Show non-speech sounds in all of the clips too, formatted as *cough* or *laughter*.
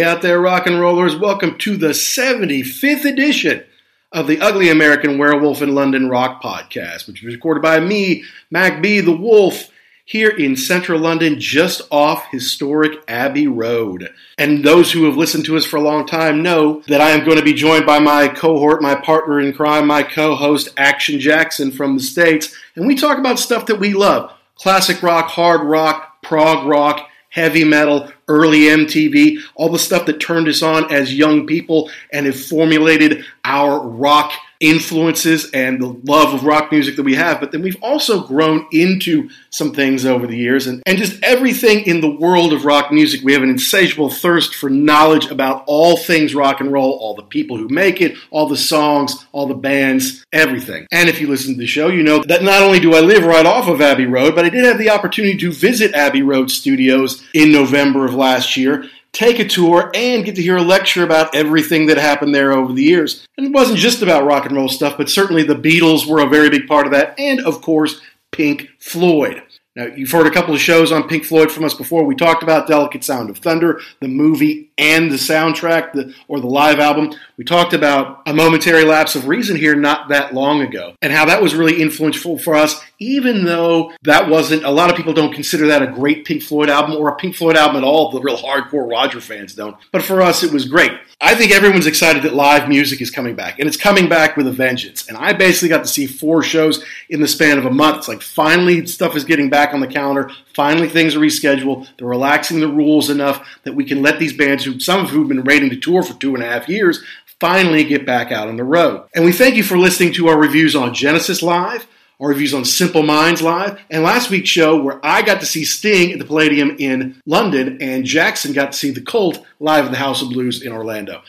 Hey out there, rock and rollers. Welcome to the 75th edition of the Ugly American Werewolf in London Rock podcast, which was recorded by me, Mac B, the Wolf, here in central London, just off historic Abbey Road. And those who have listened to us for a long time know that I am going to be joined by my cohort, my partner in crime, my co host, Action Jackson from the States. And we talk about stuff that we love classic rock, hard rock, prog rock, heavy metal, early MTV, all the stuff that turned us on as young people and have formulated our rock influences and the love of rock music that we have. But then we've also grown into some things over the years and, and just everything in the world of rock music. We have an insatiable thirst for knowledge about all things rock and roll, all the people who make it, all the songs, all the bands, everything. And if you listen to the show, you know that not only do I live right off of Abbey Road, but I did have the opportunity to visit Abbey Road Studios in November of last year take a tour, and get to hear a lecture about everything that happened there over the years. And it wasn't just about rock and roll stuff, but certainly the Beatles were a very big part of that, and of course, Pink Floyd. Now, you've heard a couple of shows on Pink Floyd from us before. We talked about Delicate Sound of Thunder, the movie and the soundtrack, the, or the live album. We talked about A Momentary Lapse of Reason here not that long ago, and how that was really influential for us, even though that wasn't, a lot of people don't consider that a great Pink Floyd album or a Pink Floyd album at all. The real hardcore Roger fans don't. But for us, it was great. I think everyone's excited that live music is coming back, and it's coming back with a vengeance. And I basically got to see four shows in the span of a month. It's like finally stuff is getting back on the calendar. Finally, things are rescheduled. They're relaxing the rules enough that we can let these bands, who some of who've been waiting to tour for two and a half years, finally get back out on the road. And we thank you for listening to our reviews on Genesis Live our reviews on Simple Minds Live, and last week's show where I got to see Sting at the Palladium in London and Jackson got to see The Cult live at the House of Blues in Orlando.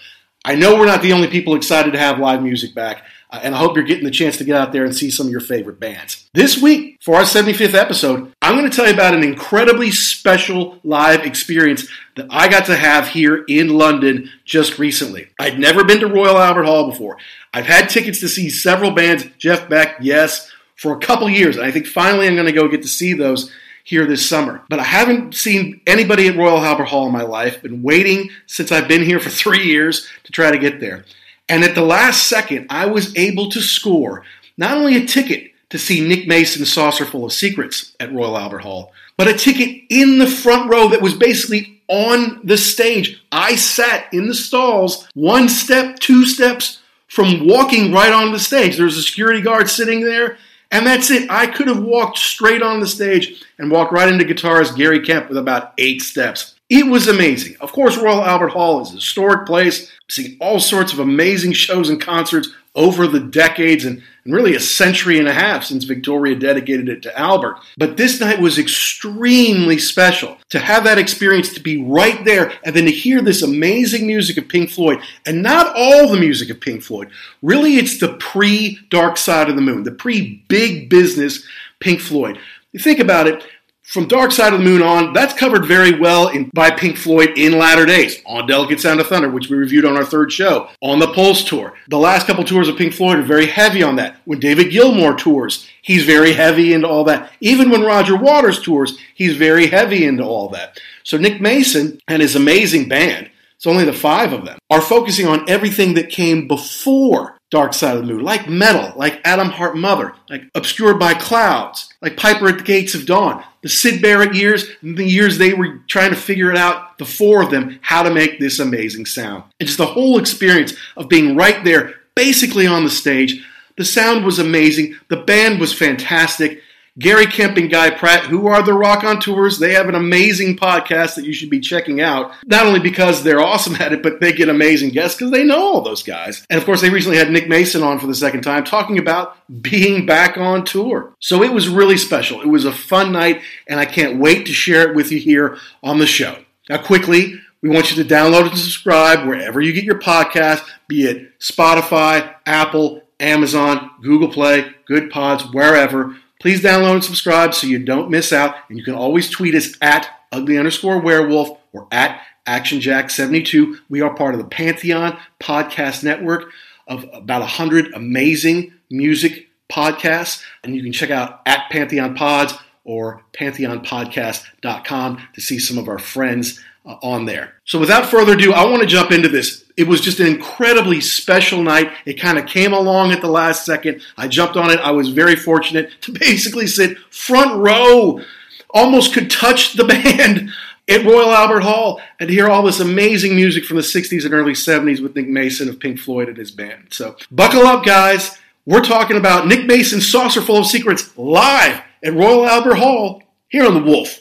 I know we're not the only people excited to have live music back, uh, and I hope you're getting the chance to get out there and see some of your favorite bands. This week, for our 75th episode, I'm going to tell you about an incredibly special live experience that I got to have here in London just recently. I'd never been to Royal Albert Hall before. I've had tickets to see several bands, Jeff Beck, yes, for a couple years. And I think finally I'm going to go get to see those here this summer. But I haven't seen anybody at Royal Albert Hall in my life. Been waiting since I've been here for *laughs* three years to try to get there. And at the last second, I was able to score not only a ticket to see Nick Mason's Saucerful of Secrets at Royal Albert Hall, but a ticket in the front row that was basically on the stage. I sat in the stalls, one step, two steps from walking right on the stage. There was a security guard sitting there and that's it. I could have walked straight on the stage and walked right into guitarist Gary Kemp with about eight steps. It was amazing. Of course, Royal Albert Hall is a historic place. I've seen all sorts of amazing shows and concerts over the decades and, and really a century and a half since Victoria dedicated it to Albert. But this night was extremely special. To have that experience, to be right there, and then to hear this amazing music of Pink Floyd, and not all the music of Pink Floyd. Really, it's the pre Dark Side of the Moon, the pre big business Pink Floyd. You think about it, from Dark Side of the Moon on, that's covered very well in, by Pink Floyd in latter days on Delicate Sound of Thunder, which we reviewed on our third show, on the Pulse tour. The last couple tours of Pink Floyd are very heavy on that. When David Gilmour tours, he's very heavy into all that. Even when Roger Waters tours, he's very heavy into all that. So Nick Mason and his amazing band, it's only the five of them, are focusing on everything that came before Dark Side of the Moon, like Meddle, like Atom Heart Mother, like Obscured by Clouds, like Piper at the Gates of Dawn, the Syd Barrett years, the years they were trying to figure it out, the four of them, how to make this amazing sound. And just the whole experience of being right there, basically on the stage. The sound was amazing, the band was fantastic, Gary Kemp and Guy Pratt, who are the Rockonteurs. They have an amazing podcast that you should be checking out. Not only because they're awesome at it, but they get amazing guests because they know all those guys. And of course, they recently had Nick Mason on for the second time talking about being back on tour. So it was really special. It was a fun night, and I can't wait to share it with you here on the show. Now, quickly, we want you to download and subscribe wherever you get your podcast, be it Spotify, Apple, Amazon, Google Play, Good Pods, wherever. Please download and subscribe so you don't miss out. And you can always tweet us at ugly underscore werewolf or at actionjack72. We are part of the Pantheon Podcast Network of about 100 amazing music podcasts. And you can check out at Pantheon Pods or pantheonpodcast.com to see some of our friends uh, on there. So without further ado, I want to jump into this. It was just an incredibly special night. It kind of came along at the last second. I jumped on it. I was very fortunate to *laughs* basically sit front row, almost could touch the *laughs* band at Royal Albert Hall and hear all this amazing music from the 60s and early 70s with Nick Mason of Pink Floyd and his band. So buckle up, guys. We're talking about Nick Mason's Saucerful of Secrets live at Royal Albert Hall here on The Wolf.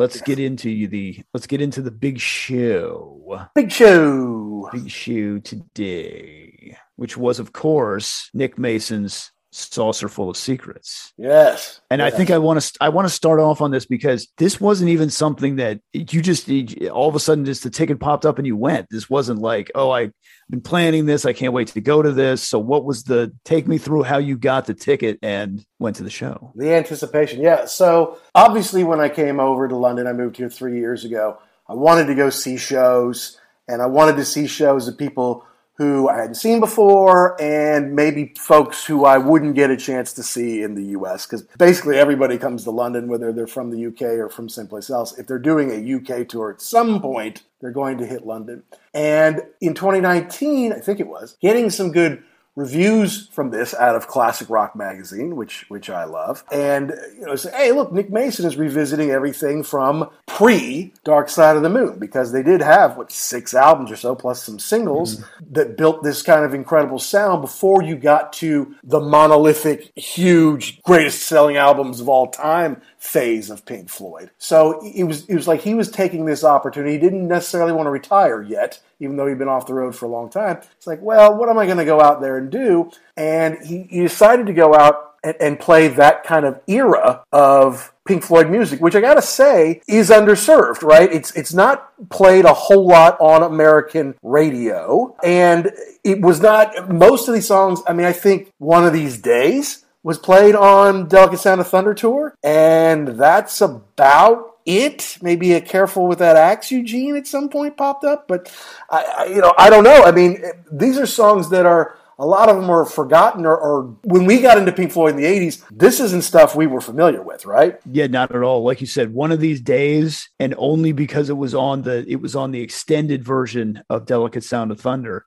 Let's get into the let's get into the big show. Big show. Big show today, which was of course Nick Mason's saucerful of secrets. Yes. And yes. I think I want to I want to start off on this because this wasn't even something that you just all of a sudden just the ticket popped up and you went. This wasn't like, oh, I've been planning this. I can't wait to go to this. So what was the take me through how you got the ticket and went to the show? The anticipation. Yeah. So obviously when I came over to London, I moved here 3 years ago. I wanted to go see shows and I wanted to see shows of people who I hadn't seen before, and maybe folks who I wouldn't get a chance to see in the US. Because basically everybody comes to London, whether they're from the UK or from someplace else. If they're doing a UK tour at some point, they're going to hit London. And in 2019, I think it was, getting some good reviews from this out of Classic Rock magazine, which which I love, and you know, say, hey, look, Nick Mason is revisiting everything from pre Dark Side of the Moon because they did have what six albums or so plus some singles mm-hmm. that built this kind of incredible sound before you got to the monolithic, huge, greatest selling albums of all time phase of Pink Floyd. So it was it was like he was taking this opportunity. He didn't necessarily want to retire yet, even though he'd been off the road for a long time. It's like, well, what am I going to go out there and do? And he, he decided to go out and, and play that kind of era of Pink Floyd music, which I gotta say is underserved, right? It's it's not played a whole lot on American radio, and it was not most of these songs. I mean, I think one of these days was played on Delicate Sound of Thunder tour, and that's about it. Maybe a careful with that axe, Eugene, at some point popped up, but I, I, you know, I don't know. I mean, these are songs that are a lot of them are forgotten or, or, when we got into Pink Floyd in the 80s, this isn't stuff we were familiar with, right? Yeah, not at all. Like you said, one of these days, and only because it was on the it was on the extended version of Delicate Sound of Thunder.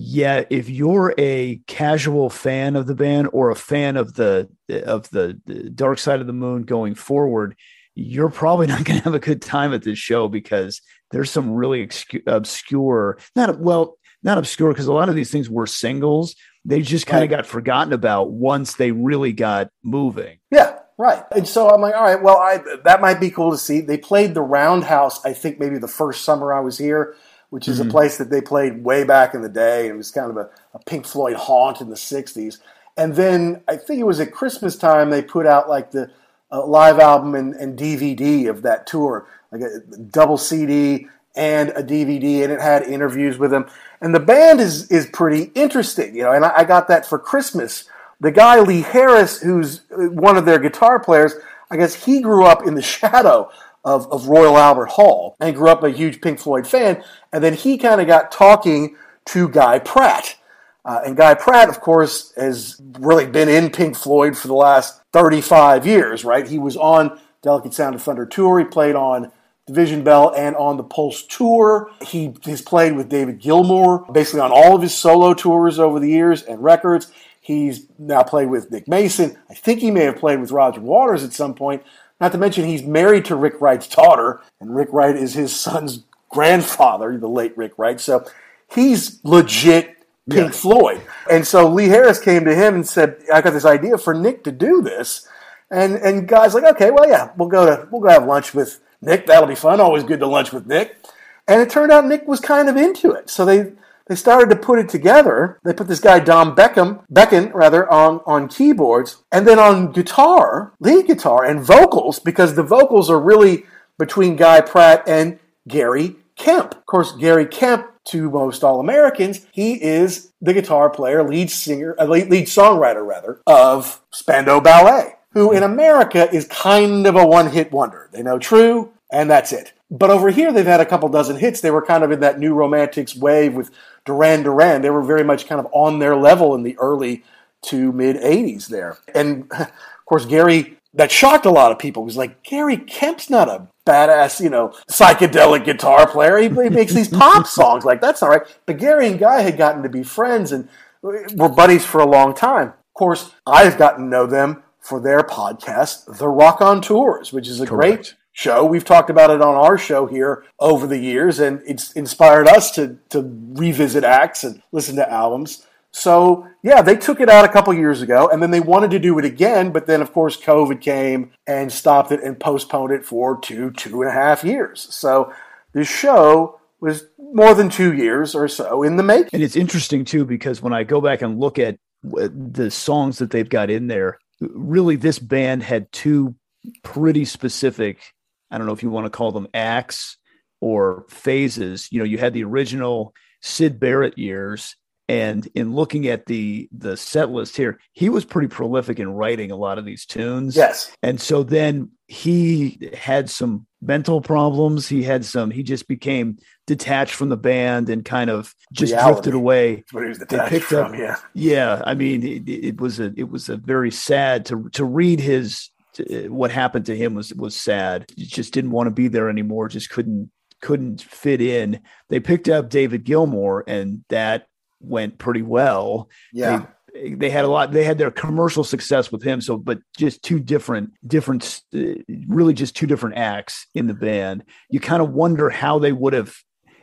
Yeah, if you're a casual fan of the band or a fan of the of the, the Dark Side of the Moon going forward, you're probably *laughs* not going to have a good time at this show because there's some really obscure, not well, not obscure because a lot of these things were singles. They just kind of right. got forgotten about once they really got moving. Yeah, right. And so I'm like, all right, well, I that might be cool to see. They played the Roundhouse, I think maybe the first summer I was here, which is mm-hmm. a place that they played way back in the day. And it was kind of a, a Pink Floyd haunt in the '60s. And then I think it was at Christmas time they put out like the uh, live album and, and DVD of that tour, like a double CD and a DVD, and it had interviews with them. And the band is is pretty interesting, you know. And I, I got that for Christmas. The guy Lee Harris, who's one of their guitar players, I guess he grew up in the *laughs* shadow of, of Royal Albert Hall and grew up a huge Pink Floyd fan. And then he kind of got talking to Guy Pratt. Uh, and Guy Pratt, of course, has really been in Pink Floyd for the last 35 years, right? He was on Delicate Sound of Thunder tour. He played on Division Bell and on the Pulse tour. He has played with David Gilmour basically on all of his solo tours over the years and records. He's now played with Nick Mason. I think he may have played with Roger Waters at some point. Not to mention he's married to Rick Wright's daughter, and Rick Wright is his son's grandfather, the late Rick Wright. So he's legit Pink yeah. Floyd. And so Lee Harris came to him and said, I got this idea for Nick to do this. And and guys like, okay, well yeah, we'll go to we'll go have lunch with Nick, that'll be fun. Always good to lunch with Nick. And it turned out Nick was kind of into it. So they, they started to put it together. They put this guy, Dom Beckham, Beken, rather, on, on keyboards. And then on guitar, lead guitar, and vocals, because the vocals are really between Guy Pratt and Gary Kemp. Of course, Gary Kemp, to most All Americans, he is the guitar player, lead singer, uh, lead, lead songwriter, rather, of Spandau Ballet who in America is kind of a one hit wonder. They know True, and that's it. But over here, they've had a couple dozen hits. They were kind of in that new romantics wave with Duran Duran. They were very much kind of on their level in the early to mid 80s there. And *laughs* of course, Gary, that shocked a lot of people. It was like, Gary Kemp's not a badass, you know, psychedelic guitar player. He, he makes these pop *laughs* songs. Like, that's all right. But Gary and Guy had gotten to be friends and were buddies for a long time. Of course, I've gotten to know them for their podcast, The Rockonteurs, which is a Correct. great show. We've talked about it on our show here over the years, and it's inspired us to, to revisit acts and listen to albums. So, yeah, they took it out a couple years ago, and then they wanted to do it again, but then, of course, COVID came and stopped it and postponed it for two, two and a half years. So, this show was more than two years or so in the making. And it's interesting, too, because when I go back and look at the songs that they've got in there, really this band had two pretty specific i don't know if you want to call them acts or phases you know you had the original Syd Barrett years and in looking at the the set list here he was pretty prolific in writing a lot of these tunes. Yes. And so then he had some mental problems he had some he just became detached from the band and kind of just Reality. drifted away. What he was detached picked from, up, yeah. Yeah i mean it, it, was a it was a very sad to to read his what happened to him was was sad he just didn't want to be there anymore just couldn't couldn't fit in they picked up david gilmour and that went pretty well. Yeah. They, they had a lot they had their commercial success with him so but just two different different uh, really just two different acts in the band you kind of wonder how they would have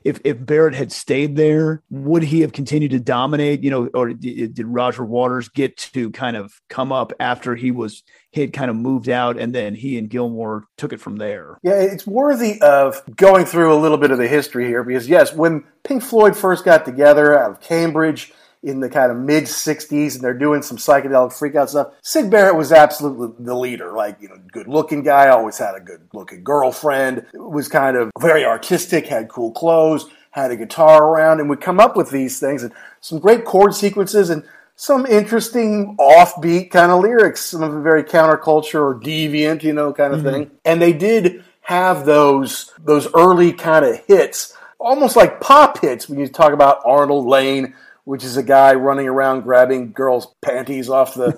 if if Barrett had stayed there, would he have continued to dominate? You know, or did, did Roger Waters get to kind of come up after he was he had kind of moved out, and then he and Gilmour took it from there? Yeah, it's worthy of going through a little bit of the history here because yes, when Pink Floyd first got together out of Cambridge in the kind of mid 60s and they're doing some psychedelic freakout stuff. Syd Barrett was absolutely the leader. Like, you know, good looking guy, always had a good looking girlfriend, was kind of very artistic, had cool clothes, had a guitar around, and would come up with these things and some great chord sequences and some interesting offbeat kind of lyrics, some of them very counterculture or deviant, you know, kind of mm-hmm. thing. And they did have those those early kind of hits, almost like pop hits when you talk about Arnold Layne which is a guy running around grabbing girls' panties off the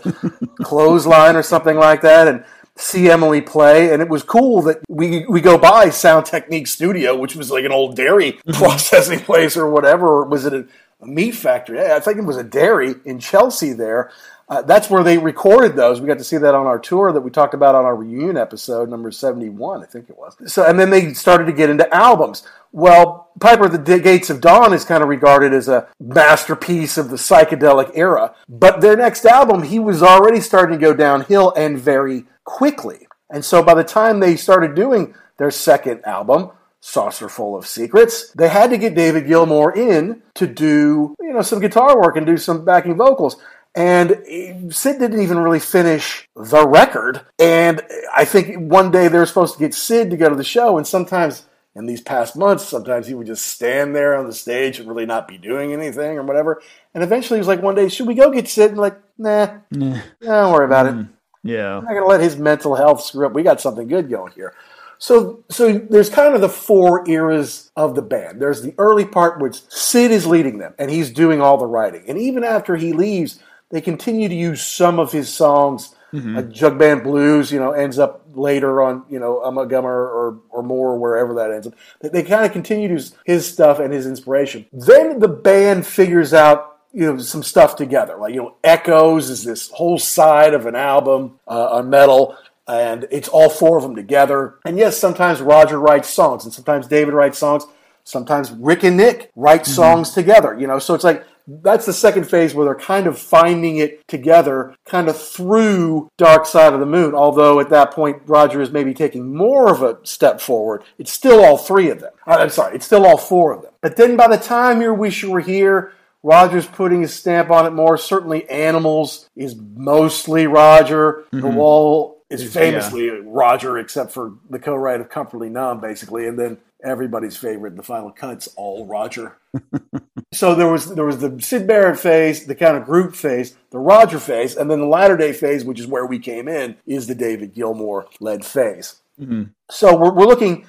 *laughs* clothesline or something like that, and see Emily play. And it was cool that we we go by Sound Technique Studio, which was like an old dairy *laughs* mm-hmm. processing place or whatever. Or was it a, a meat factory? I think it was a dairy in Chelsea there. Uh, that's where they recorded those. We got to see that on our tour that we talked about on our reunion episode, number 71, I think it was. So, and then they started to get into albums. Well, Piper the Gates of Dawn is kind of regarded as a masterpiece of the psychedelic era. But their next album, he was already starting to go downhill and very quickly. And so by the time they started doing their second album, Saucerful of Secrets, they had to get David Gilmour in to do, you know, some guitar work and do some backing vocals. And Syd didn't even really finish the record. And I think one day they were supposed to get Syd to go to the show, and sometimes in these past months, sometimes he would just stand there on the stage and really not be doing anything or whatever. And eventually he was like, one day, should we go get Syd? And like, nah, nah. don't worry about it. Mm, yeah. I'm not going to let his mental health screw up. We got something good going here. So, so there's kind of the four eras of the band. There's the early part which Syd is leading them and he's doing all the writing. And even after he leaves, they continue to use some of his songs, mm-hmm. like Jug Band Blues, you know, ends up later on, you know, Ummagumma or, or more, wherever that ends up. They, they kind of continue to use his stuff and his inspiration. Then the band figures out you know some stuff together like you know echoes is this whole side of an album uh, on Meddle and it's all four of them together and yes sometimes roger writes songs and sometimes david writes songs sometimes rick and nick write mm-hmm. songs together you know so it's like that's the second phase where they're kind of finding it together, kind of through Dark Side of the Moon. Although at that point, Roger is maybe taking more of a step forward. It's still all three of them. Uh, I'm sorry, it's still all four of them. But then by the time you Wish You Were Here, Roger's putting his stamp on it more. Certainly, Animals is mostly Roger. Mm-hmm. The Wall is famously yeah. Roger, except for the co-write of Comfortably Numb, basically, and then everybody's favorite, the final cut's all Roger. *laughs* so there was there was the Syd Barrett phase, the kind of group phase, the Roger phase, and then the latter day phase, which is where we came in, is the David Gilmour led phase. Mm-hmm. So we're, we're looking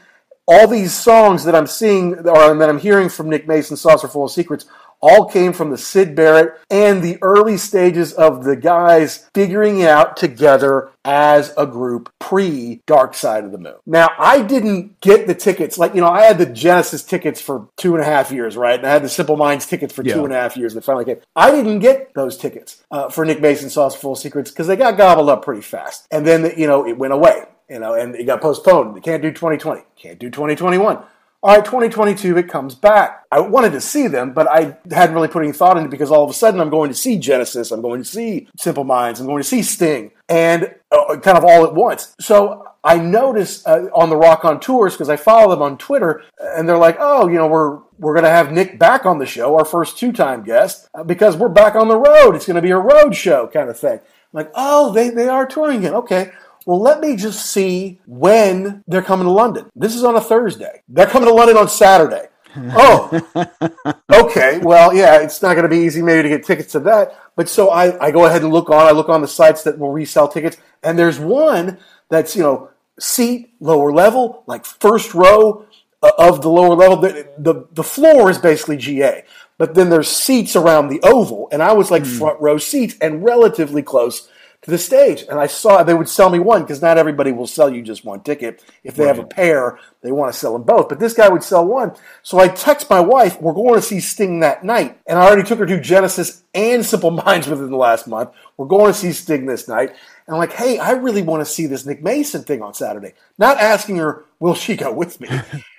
all these songs that I'm seeing or that I'm hearing from Nick Mason, Saucerful of Secrets, all came from the Syd Barrett and the early stages of the guys figuring it out together as a group pre Dark Side of the Moon. Now, I didn't get the tickets. Like, you know, I had the Genesis tickets for two and a half years, right? And I had the Simple Minds tickets for yeah. two and a half years that finally came. I didn't get those tickets uh, for Nick Mason Saucerful Secrets because they got gobbled up pretty fast. And then, you know, it went away, you know, and it got postponed. You can't do 2020, can't do 2021 all right, 2022, it comes back. I wanted to see them, but I hadn't really put any thought into it because all of a sudden I'm going to see Genesis, I'm going to see Simple Minds, I'm going to see Sting, and uh, kind of all at once. So I notice uh, on the Rockonteurs because I follow them on Twitter, and they're like, "Oh, you know, we're we're going to have Nick back on the show, our first two-time guest, uh, because we're back on the road. It's going to be a road show kind of thing." I'm like, "Oh, they they are touring again. Okay." Well, let me just see when they're coming to London. This is on a Thursday. They're coming to London on Saturday. *laughs* oh, okay. Well, yeah, it's not going to be easy maybe to get tickets to that. But so I, I go ahead and look on. I look on the sites that will resell tickets, and there's one that's you know seat lower level, like first row uh, of the lower level. The, the the floor is basically GA, but then there's seats around the oval, and I was like mm. front row seats and relatively close to the stage. And I saw they would sell me one because not everybody will sell you just one ticket. If they right. have a pair, they want to sell them both. But this guy would sell one. So I text my wife, we're going to see Sting that night. And I already took her to Genesis and Simple *laughs* Minds within the last month. We're going to see Sting this night. And I'm like, hey, I really want to see this Nick Mason thing on Saturday. Not asking her, will she go with me?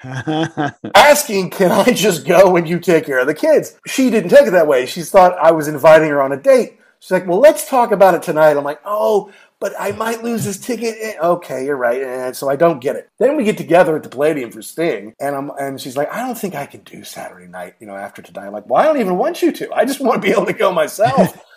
*laughs* asking, can I just go and you take care of the kids? She didn't take it that way. She thought I was inviting her on a date. She's like, well, let's talk about it tonight. I'm like, oh, but I might lose this ticket. Eh, okay, you're right. And so I don't get it. Then we get together at the Palladium for Sting, and I'm and she's like, I don't think I can do Saturday night, you know, after tonight. I'm like, well, I don't even want you to. I just want to be able to go myself. *laughs*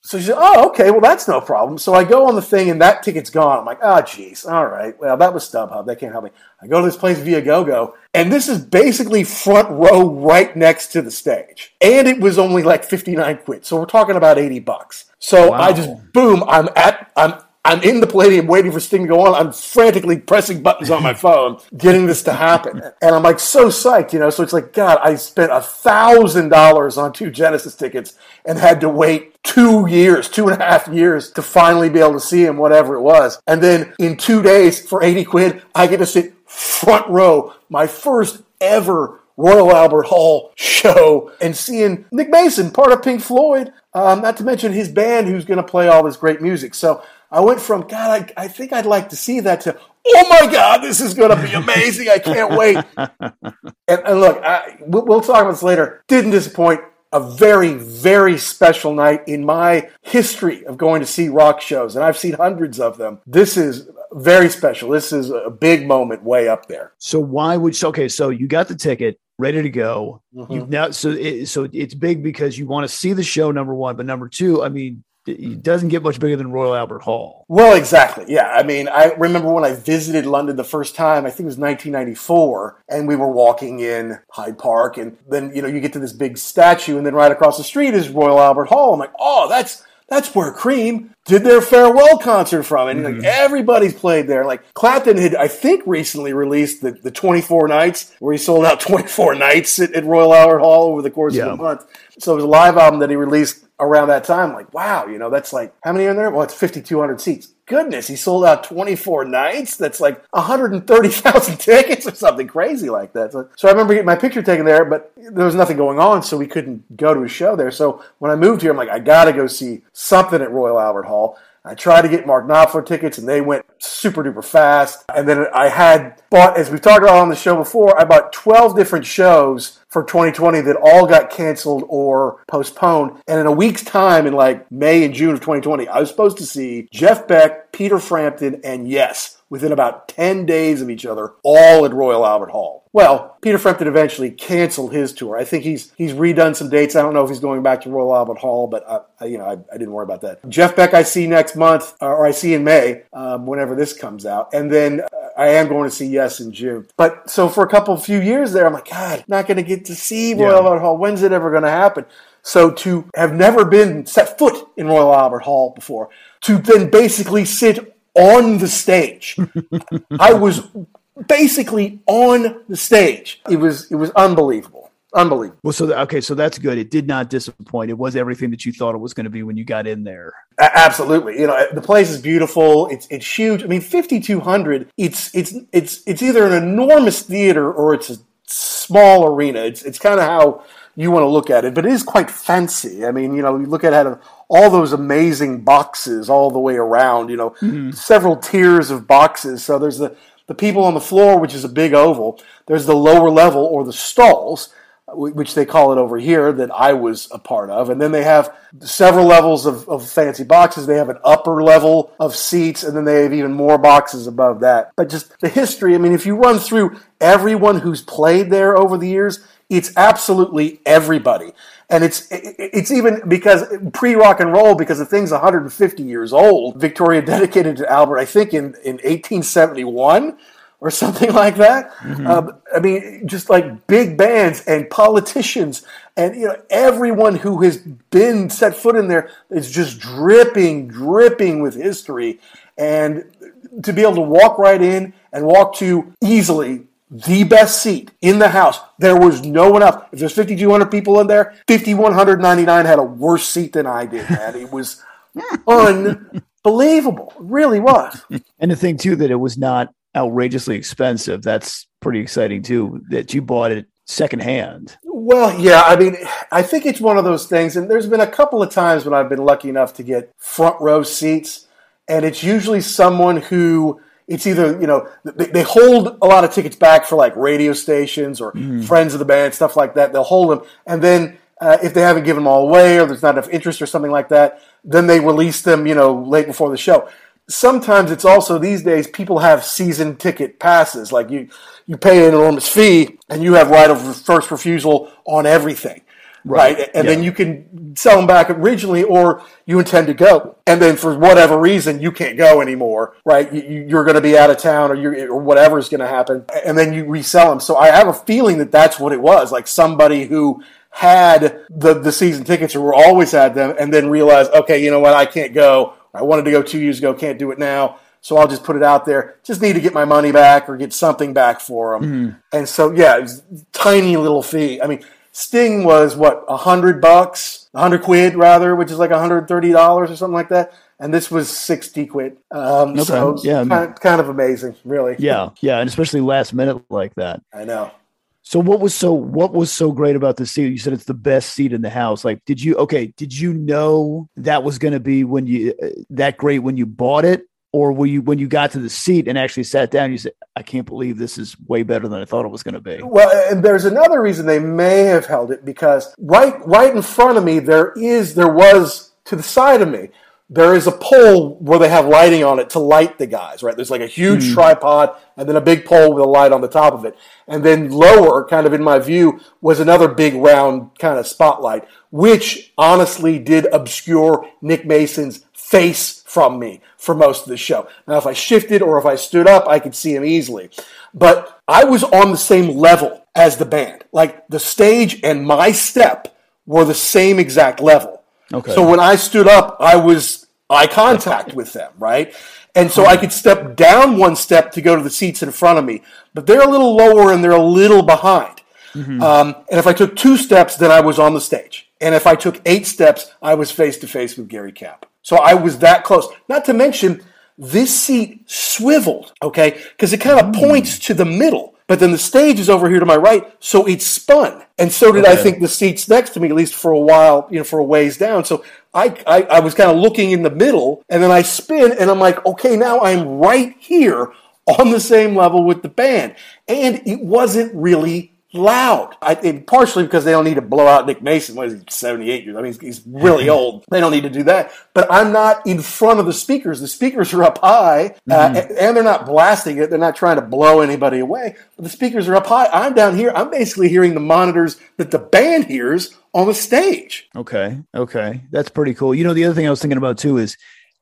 so she said, "Oh, okay. Well, that's no problem." So I go on the thing, and that ticket's gone. I'm like, "Oh, jeez. All right. Well, that was StubHub. They can't help me." I go to this place Viagogo, and this is basically front row, right next to the stage, and it was only like 59 quid. So we're talking about 80 bucks. So wow. I just boom, I'm at I'm I'm in the Palladium waiting for Sting to go on. I'm frantically pressing buttons on my *laughs* phone, getting this to happen. And I'm like so psyched, you know. So it's like, God, I spent a thousand dollars on two Genesis tickets and had to wait two years, two and a half years to finally be able to see him, whatever it was. And then in two days for 80 quid, I get to sit front row, my first ever Royal Albert Hall show and seeing Nick Mason, part of Pink Floyd, um, not to mention his band who's going to play all this great music. So I went from, God, I, I think I'd like to see that to, oh my God, this is going to be amazing. I can't wait. *laughs* and, and, look, I, we'll, we'll talk about this later. Didn't disappoint. A very, very special night in my history of going to see rock shows, and I've seen hundreds of them. This is very special. This is a big moment way up there. So why would so okay? So you got the ticket ready to go. Mm-hmm. You now so it, so it's big because you want to see the show number one, but number two, I mean, it doesn't get much bigger than Royal Albert Hall. Well, exactly. Yeah. I mean, I remember when I visited London the first time, I think it was 1994, and we were walking in Hyde Park, and then, you know, you get to this big statue, and then right across the street is Royal Albert Hall. I'm like, oh, that's that's where Cream did their farewell concert from. And mm-hmm. like everybody's played there. Like Clapton had, I think, recently released the, the 24 nights where he sold out *laughs* 24 nights at, at Royal Albert Hall over the course yeah. of a month. So it was a live album that he released around that time. Like, wow, you know, that's like, how many are in there? Well, it's 5,200 seats goodness, he sold out 24 nights. That's like 130,000 *laughs* tickets or something crazy like that. So, so, I remember getting my picture taken there, but there was nothing going on, so we couldn't go to a show there. So when I moved here, I'm like, I got to go see something at Royal Albert Hall. I tried to get Mark Knopfler tickets and they went super duper fast. And then I had bought, as we've talked about on the show before, I bought 12 different shows for 2020 that all got canceled or postponed. And in a week's time, in like May and June of 2020, I was supposed to see Jeff Beck, Peter Frampton, and Yes within about 10 days of each other, all at Royal Albert Hall. Well, Peter Frampton eventually canceled his tour. I think he's he's redone some dates. I don't know if he's going back to Royal Albert Hall, but I, I you know I, I, didn't worry about that. Jeff Beck I see next month, or I see in May, um, whenever this comes out, and then uh, I am going to see Yes in June. But so for a couple few years there, I'm like, God, not going to get to see Royal yeah. Albert Hall. When's it ever going to happen? So to have never been set foot in Royal Albert Hall before, to then basically sit on the stage. *laughs* I was basically on the stage. It was it was unbelievable. Unbelievable. Well, so okay, so that's good. It did not disappoint. It was everything that you thought it was going to be when you got in there. A- absolutely. You know, uh, the place is beautiful. It's it's huge. I mean, fifty two hundred. It's it's it's it's either an enormous theater or it's a small arena. It's it's kind of how you want to look at it, but it is quite fancy. I mean, you know, you look at it all those amazing boxes all the way around, you know, mm-hmm. several tiers of boxes. So there's the, the people on the floor, which is a big oval. There's the lower level or the stalls, which they call it over here, that I was a part of. And then they have several levels of, of fancy boxes. They have an upper level of seats, and then they have even more boxes above that. But just the history, I mean, if you run through everyone who's played there over the years, it's absolutely everybody. And it's it's even because pre rock and roll because the thing's 150 years old. Victoria *laughs* dedicated to Albert, I think in in 1871 or something *laughs* like that. Mm-hmm. Um, I mean, just like big bands and politicians and you know everyone who has been set foot in there is just dripping, dripping with history. And to be able to walk right in and walk to easily the best seat in the house. There was no one else. If there's 5,200 people in there, 5,199 had a worse seat than I did, man. It was *laughs* unbelievable. It really was. And the thing, too, that it was not outrageously expensive. That's pretty exciting, too, that you bought it secondhand. Well, yeah, I mean, I think it's one of those things, and there's been a couple of times when I've been lucky enough to get front row seats, and it's usually someone who it's either you know they, they, hold a lot of tickets back for like radio stations or mm. friends of the band stuff like that. They'll hold them and then uh, if they haven't given them all away or there's not enough interest or something like that then they release them you know late before the show. Sometimes it's also these days people have season ticket passes. Like you you pay an enormous fee and you have right of first refusal on everything right? right? And yeah. then you can sell them back originally, or you intend to go, and then for whatever reason you can't go anymore, right? You, are going to be out of town, or you or whatever is going to happen, and then you resell them. So I have a feeling that that's what it was, like somebody who had the the season tickets or always had them, and then realized, okay, you know what, I can't go I wanted to go two years ago, can't do it now. So I'll just put it out there. Just need to get my money back or get something back for them. Mm-hmm. And so, yeah, tiny little fee. I mean, Sting was what a hundred bucks, a hundred quid rather, which is like hundred thirty dollars or something like that. And this was sixty quid. Um, Okay, So yeah. kind, of, kind of amazing, really. Yeah, yeah, and especially last minute like that. I know. So what was so what was so great about the seat? You said it's the best seat in the house. Like, did you okay? Did you know that was going to be when you uh, that great when you bought it, or were you when you got to the seat and actually sat down? You said, "I can't believe this is way better than I thought it was going to be." Well, and there's another reason they may have held it because right, right in front of me there is, there was to the side of me, there is a pole where they have lighting on it to light the guys. Right, there's like a huge hmm. tripod and then a big pole with a light on the top of it, and then lower, kind of in my view, was another big round kind of spotlight, which honestly did obscure Nick Mason's face from me for most of the show. Now, if I shifted or if I stood up, I could see him easily. But I was on the same level as the band. Like the stage and my step were the same exact level. Okay. So when I stood up, I was eye contact with them, right? And so I could step down one step to go to the seats in front of me, but they're a little lower and they're a little behind. Um, and if I took two steps, then I was on the stage. And if I took eight steps, I was face to face with Gary Kemp. So I was that close. Not to mention, this seat swiveled, okay? Because it kind of hmm. points to the middle. But then the stage is over here to my right, so it spun. And so did I think the seats next to me, at least for a while, you know, for a ways down. So I, I, I was kind of looking in the middle, and then I spin, and I'm like, okay, now I'm right here on the same level with the band. And it wasn't really loud. I think partially because they don't need to blow out Nick Mason. What is he, 78 years? I mean, he's, he's really old. They don't need to do that. But I'm not in front of the speakers. The speakers are up high, uh, and, and they're not blasting it. They're not trying to blow anybody away. But the speakers are up high. I'm down here. I'm basically hearing the monitors that the band hears on the stage. Okay. Okay. That's pretty cool. You know, the other thing I was thinking about too is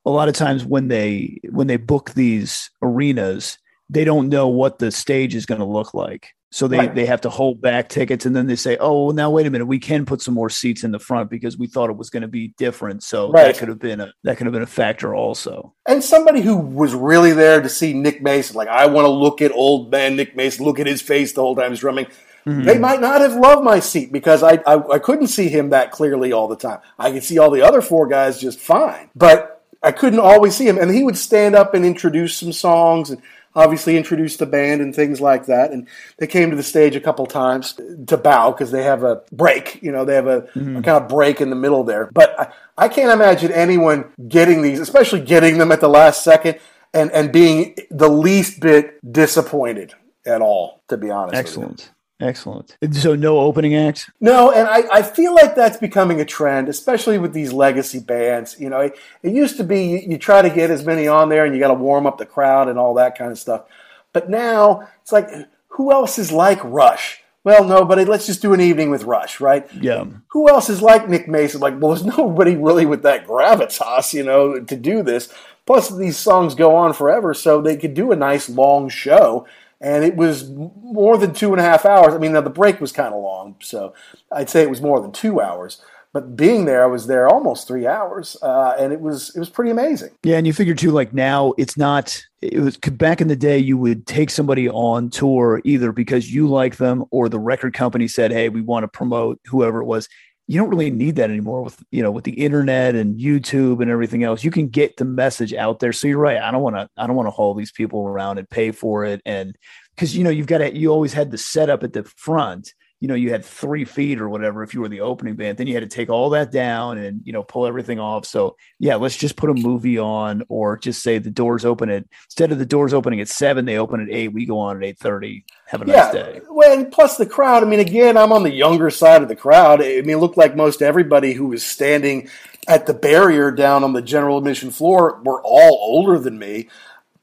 a lot of times when they when they book these arenas, they don't know what the stage is going to look like. So they, Right. they have to hold back tickets and then they say, oh, well, now wait a minute, we can put some more seats in the front because we thought it was going to be different. So Right. that could have been a that could have been a factor also. And somebody who was really there to see Nick Mason, like I want to look at old man Nick Mason, look at his face the whole time he's drumming. Mm-hmm. They might not have loved my seat because I, I I couldn't see him that clearly all the time. I could see all the other four guys just fine, but I couldn't always see him. And he would stand up and introduce some songs and obviously introduce the band and things like that. And they came to the stage a couple times to bow because they have a break. You know, they have a, mm-hmm. a kind of break in the middle there. But I, I can't imagine anyone getting these, especially getting them at the last second and, and being the least bit disappointed at all, to be honest. with you. Excellent. Excellent. So no opening act? No, and I, I feel like that's becoming a trend, especially with these legacy bands. You know, it, it used to be you, you try to get as many on there and you got to warm up the crowd and all that kind of stuff. But now it's like, who else is like Rush? Well, nobody. Let's just do an evening with Rush, right? Yeah. Who else is like Nick Mason? Like, well, there's *laughs* nobody really with that gravitas, you know, to do this. Plus, these songs go on forever, so they could do a nice long show. And it was more than two and a half hours. I mean, now the break was kind of long, so I'd say it was more than two hours. But being there, I was there almost three hours, uh, and it was it was pretty amazing. Yeah, and you figure too, like now it's not. It was back in the day. You would take somebody on tour either because you like them or the record company said, "Hey, we want to promote whoever it was." You don't really need that anymore with you know with the internet and YouTube and everything else. You can get the message out there. So you're right. I don't want to. I don't want to haul these people around and pay for it, and because you know you've got to. You always had the setup at the front you know, you had three feet or whatever if you were the opening band. Then you had to take all that down and, you know, pull everything off. So, yeah, let's just put a movie on or just say the doors open at, instead of the doors opening at seven, they open at eight. We go on at 8.30. Have a nice day. well, and plus the crowd. I mean, again, I'm on the younger side of the crowd. I mean, it looked like most everybody who was standing at the barrier down on the general admission floor were all older than me.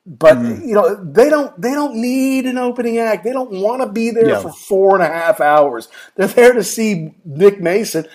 But Mm-hmm. you know they don't they don't need an opening act. They don't want to be there Yeah. for four and a half hours. They're there to see Nick Mason.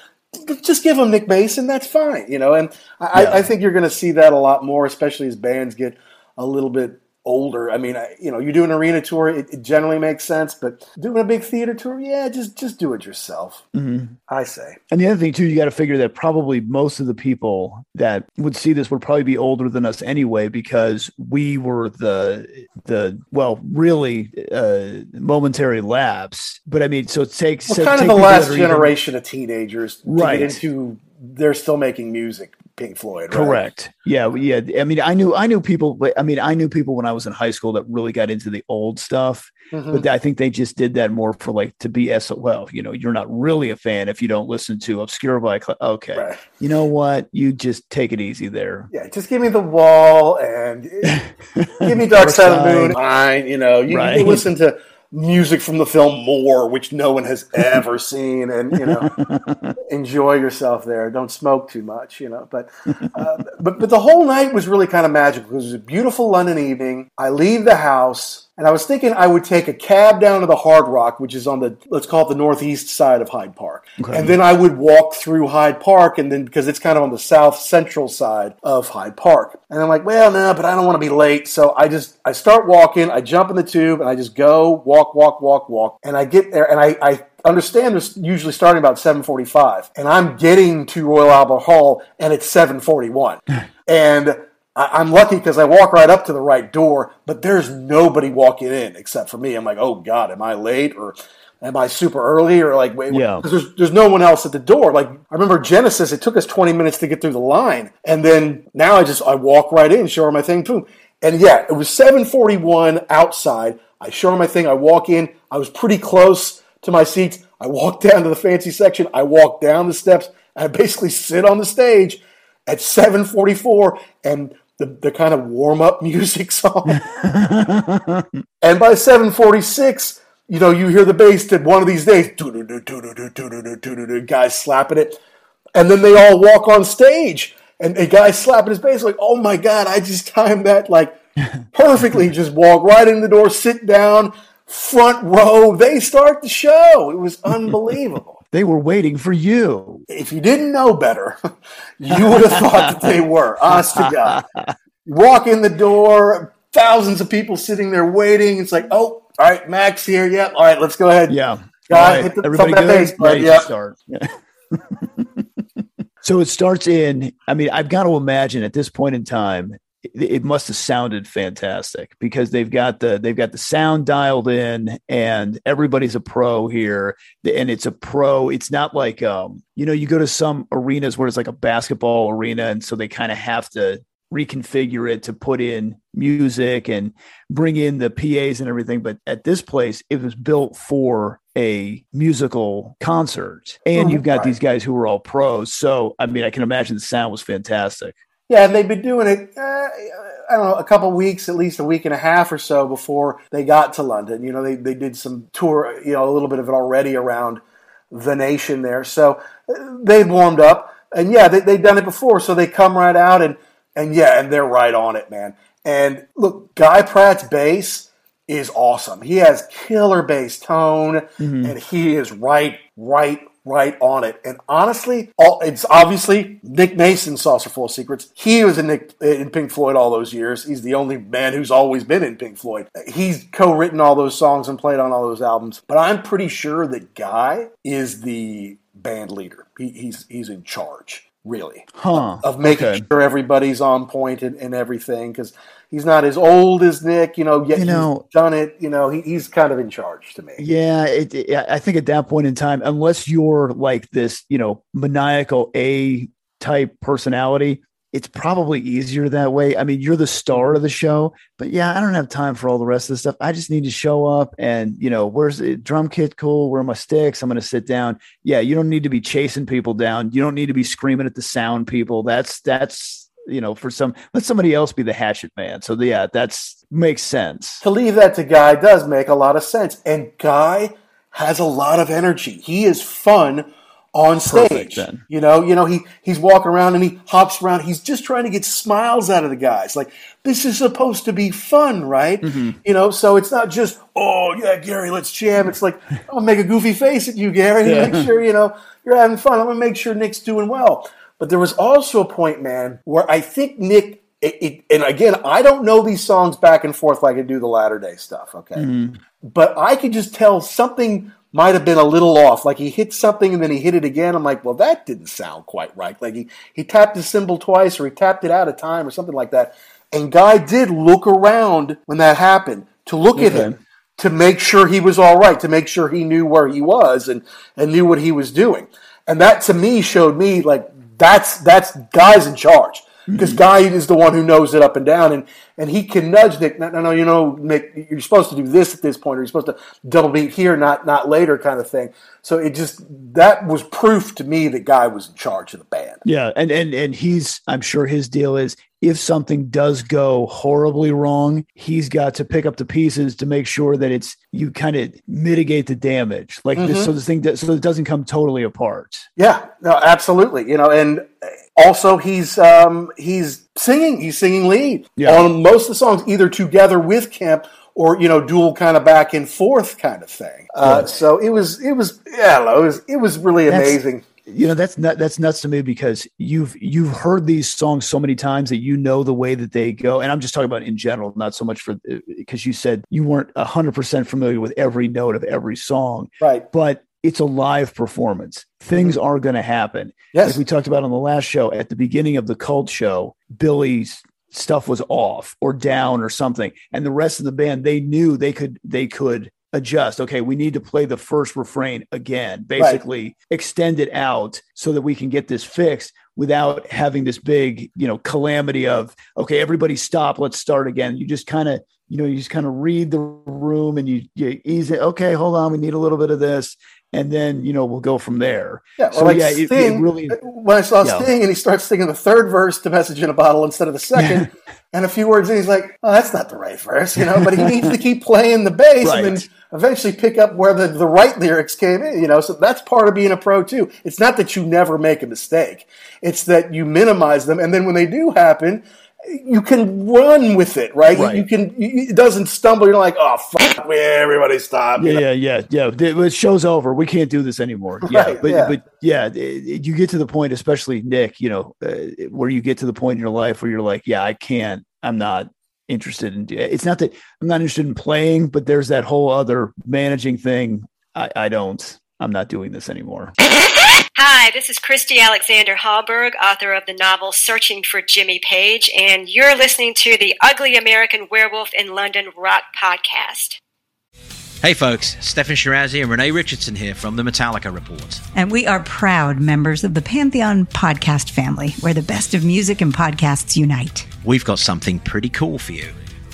Just give them Nick Mason. That's fine, you know. And I, Yeah. I think you're going to see that a lot more, especially as bands get a little bit older. I mean, I, you know, you do an arena tour, it, it, generally makes sense, but doing a big theater tour, yeah, just just do it yourself. Mm-hmm. I say. And the other thing too, you got to figure that probably most of the people that would see this would probably be older than us anyway, because we were the the well, really uh, momentary lapse. But I mean, so it takes well, so kind of the last generation even, of teenagers right. into they're still making music Pink Floyd. Right? Correct. Yeah, yeah. I mean, I knew I knew people. I mean, I knew people when I was in high school that really got into the old stuff. Mm-hmm. But I think they just did that more for like to be well. You know, you're not really a fan if you don't listen to obscure by. Okay, right. you know what? You just take it easy there. Yeah, just give me the wall and *laughs* give me Dark Side of the Moon. Fine, you know, you, right. you listen to music from the film more, which no one has ever *laughs* seen, and you know, *laughs* enjoy yourself there. Don't smoke too much, you know. But uh, but but the whole night was really kind of magical. It was a beautiful London evening. I leave the house. And I was thinking I would take a cab down to the Hard Rock, which is on the, let's call it the northeast side of Hyde Park. Okay. And then I would walk through Hyde Park, and then because it's kind of on the south central side of Hyde Park. And I'm like, well, no, but I don't want to be late. So I just, I start walking, I jump in the tube, and I just go walk, walk, walk, walk. And I get there, and I, I understand this usually starting about 7.45. And I'm getting to Royal Albert Hall, and it's 7.41. *laughs* and I, am lucky because I walk right up to the right door, but there's nobody walking in except for me. I'm like, oh God, am I late or am I super early or like wait? Yeah. Because there's there's no one else at the door. Like I remember Genesis, it took us 20 minutes to get through the line, and then now I just I walk right in, show her my thing, boom, and yeah, it was 7:41 outside. I show her my thing. I walk in. I was pretty close to my seats. I walk *laughs* down to the fancy section. I walk down the steps. I basically sit on the stage at 7:44 and the, the kind of warm up music song. and by 746, you know, you hear the bass that one of these days, guys slapping it. And then they all walk on stage and a guy slapping his bass like, oh my God, I just timed that like perfectly. just walk right in the door, sit down, front row. They start the show. It was unbelievable. They were waiting for you. If you didn't know better, *laughs* you would have thought that they were. Honest to God. Walk in the door, thousands of people sitting there waiting. It's like, oh, all right, Max here. Yep. All right, let's go ahead. Yeah. God, right. Everybody good? Base, Ready yep. start. Yeah. *laughs* so it starts in, I mean, I've got to imagine at this point in time, it must have sounded fantastic because they've got the they've got the sound dialed in and everybody's a pro here. And it's a pro it's not like um you know you go to some arenas where it's like a basketball arena and so they kind of have to reconfigure it to put in music and bring in the PAs and everything. But at this place it was built for a musical concert. And oh, you've got right. these guys who are all pros. So i mean i can imagine the sound was fantastic yeah, and they've been doing it. Uh, I don't know, a couple weeks, at least a week and a half or so before they got to London. You know, they they did some tour, you know, a little bit of it already around the nation there. So uh, they warmed up, and yeah, they they've done it before. So they come right out and and yeah, and they're right on it, man. And look, Guy Pratt's bass is awesome. He has killer bass tone, mm-hmm. and he is right, right right on it. And honestly, all, it's obviously Nick Mason, Saucerful of Secrets. He was in, Nick, in Pink Floyd all those years. He's the only man who's always been in Pink Floyd. He's co-written all those songs and played on all those albums. But I'm pretty sure that Guy is the band leader. He, he's he's in charge really huh. of, of, making okay. sure everybody's on point and, and everything because he's not as old as Nick, you know, yet you know, he's done it. You know, he, he's kind of in charge to me. Yeah, it, it, I think at that point in time, unless you're like this, you know, maniacal A type personality, it's probably easier that way. I mean, you're the star of the show, but yeah, I don't have time for all the rest of the stuff. I just need to show up and, you know, where's the drum kit cool? Where are my sticks? I'm going to sit down. Yeah, you don't need to be chasing people down. You don't need to be screaming at the sound people. That's, that's, you know, for some, let somebody else be the hatchet man. So yeah, that's makes sense. To leave that to Guy does make a lot of sense. And Guy has a lot of energy. He is fun on stage. Perfect, you know, you know, he he's walking around and he hops around. He's just trying to get smiles out of the guys. Like this is supposed to be fun, right? Mm-hmm. You know, so it's not just oh yeah, Gary, let's jam. It's like I'll make a goofy face at you, Gary. Yeah. Make sure you know you're having fun. I'm gonna make sure Nick's doing well. But there was also a point, man, where I think Nick it, it, and again, I don't know these songs back and forth like I do the latter day stuff. Okay, mm-hmm. but I could just tell something might have been a little off. Like he hit something and then he hit it again. I'm like, well, that didn't sound quite right. Like he, he tapped his cymbal twice or he tapped it out of time or something like that. And Guy did look around when that happened to look okay. at him to make sure he was all right, to make sure he knew where he was and, and knew what he was doing. And that to me showed me like that's that's Guy's in charge because. Guy is the one who knows it up and down, and and he can nudge Nick. No, no, no, you know, Nick, you're supposed to do this at this point, or you're supposed to double beat here, not not later, kind of thing. So it just that was proof to me that Guy was in charge of the band. Yeah, and and and he's, I'm sure his deal is if something does go horribly wrong, he's got to pick up the pieces to make sure that it's you kind of mitigate the damage, like mm-hmm. this, so the thing that so it doesn't come totally apart. Yeah, no, absolutely. You know, and also he's um, he's singing, he's singing lead yeah. on most of the songs, either together with Kemp or you know dual kind of back and forth kind of thing. Uh, So it was it was yeah, it was it was really amazing you know that's not, that's nuts to me because you've you've heard these songs so many times that you know the way that they go. And i'm just talking about in general not so much for because you said you weren't 100% familiar with every note of every song. Right. But it's a live performance. Things mm-hmm. are going to happen. Yes. Like we talked about on the last show at the beginning of the cult show billy's stuff was off or down or something. And the rest of the band they knew they could they could adjust. Okay, we need to play the first refrain again, basically right. extend it out so that we can get this fixed without having this big, you know, calamity of, okay, everybody stop, let's start again. You just kind of, you know, you just kind of read the room and you, you ease it. Okay, hold on, we need a little bit of this and then you know we'll go from there. Yeah, so like yeah, Sting, it, it really. Uh, when I saw yeah. Sting and he starts singing the third verse to "Message in a Bottle" instead of the second, *laughs* and a few words in, he's like, "Oh, that's not the right verse," you know. But he needs to *laughs* keep playing the bass right. and then eventually pick up where the, the right lyrics came in, you know. So that's part of being a pro too. It's not that you never make a mistake; it's that you minimize them, and then when they do happen, you can run with it, right? right. You, can. it doesn't stumble. You're like, oh fuck, everybody stop. Yeah, yeah, yeah, yeah. The show's over. We can't do this anymore. *laughs* Yeah, right, but yeah. but yeah, it, you get to the point, especially Nick. You know, uh, where you get to the point in your life where you're like, yeah, I can't. I'm not interested in. It's not that I'm not interested in playing, but there's that whole other managing thing. I, I don't. I'm not doing this anymore. *laughs* Hi, this is Christy Alexander Hallberg, author of the novel Searching for Jimmy Page, and you're listening to the Ugly American Werewolf in London Rock podcast. Hey folks, Steffan Chirazi and Renee Richardson here from the Metallica Report. And we are proud members of the Pantheon podcast family, where the best of music and podcasts unite. We've got something pretty cool for you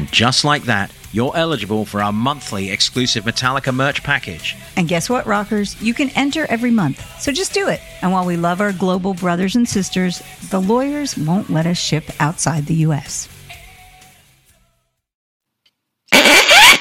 And just like that, you're eligible for our monthly exclusive Metallica merch package. And guess what, rockers? You can enter every month. So just do it. And while we love our global brothers and sisters, the lawyers won't let us ship outside the U.S.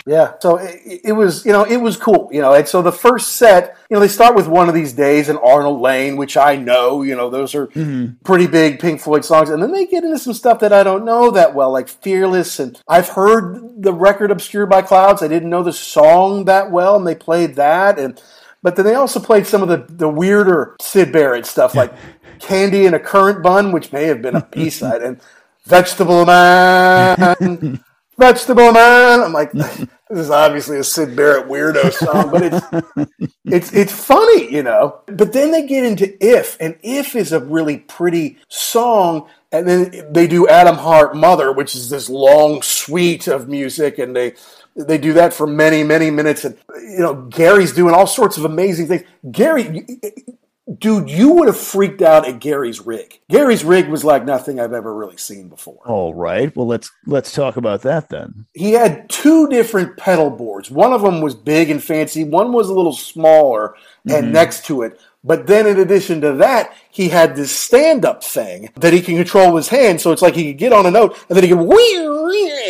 Yeah. So it, it, was, you know, it was cool, you know. And so the first set, you know, they start with one of these days in Arnold Layne, which I know, you know, those are mm-hmm. pretty big Pink Floyd songs. And then they get into some stuff that I don't know that well, like Fearless. And I've heard the record Obscured by Clouds. I didn't know the song that well, and they played that. And but then they also played some of the, the weirder Syd Barrett stuff, like *laughs* Candy and a Currant Bun, which may have been a B *laughs* side, and Vegetable Man. *laughs* Vegetable Man. I'm like, *laughs* this is obviously a Syd Barrett weirdo song, but it's *laughs* it's it's funny, you know. But then they get into If, and If is a really pretty song. And then they do Atom Heart Mother, which is this long suite of music, and they they do that for many many minutes. And you know, Gary's doing all sorts of amazing things. Gary, dude, you would have freaked out at Gary's rig. Gary's rig was like nothing I've ever really seen before. All right. Well, let's let's talk about that then. He had two different pedal boards. One of them was big and fancy. One was a little smaller and mm-hmm. next to it. But then in addition to that, he had this stand-up thing that he can control with his hand. So it's like he could get on a note and then he could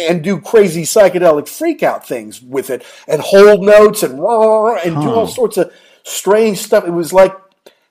and do crazy psychedelic freak out things with it and hold notes and and do all sorts of strange stuff. It was like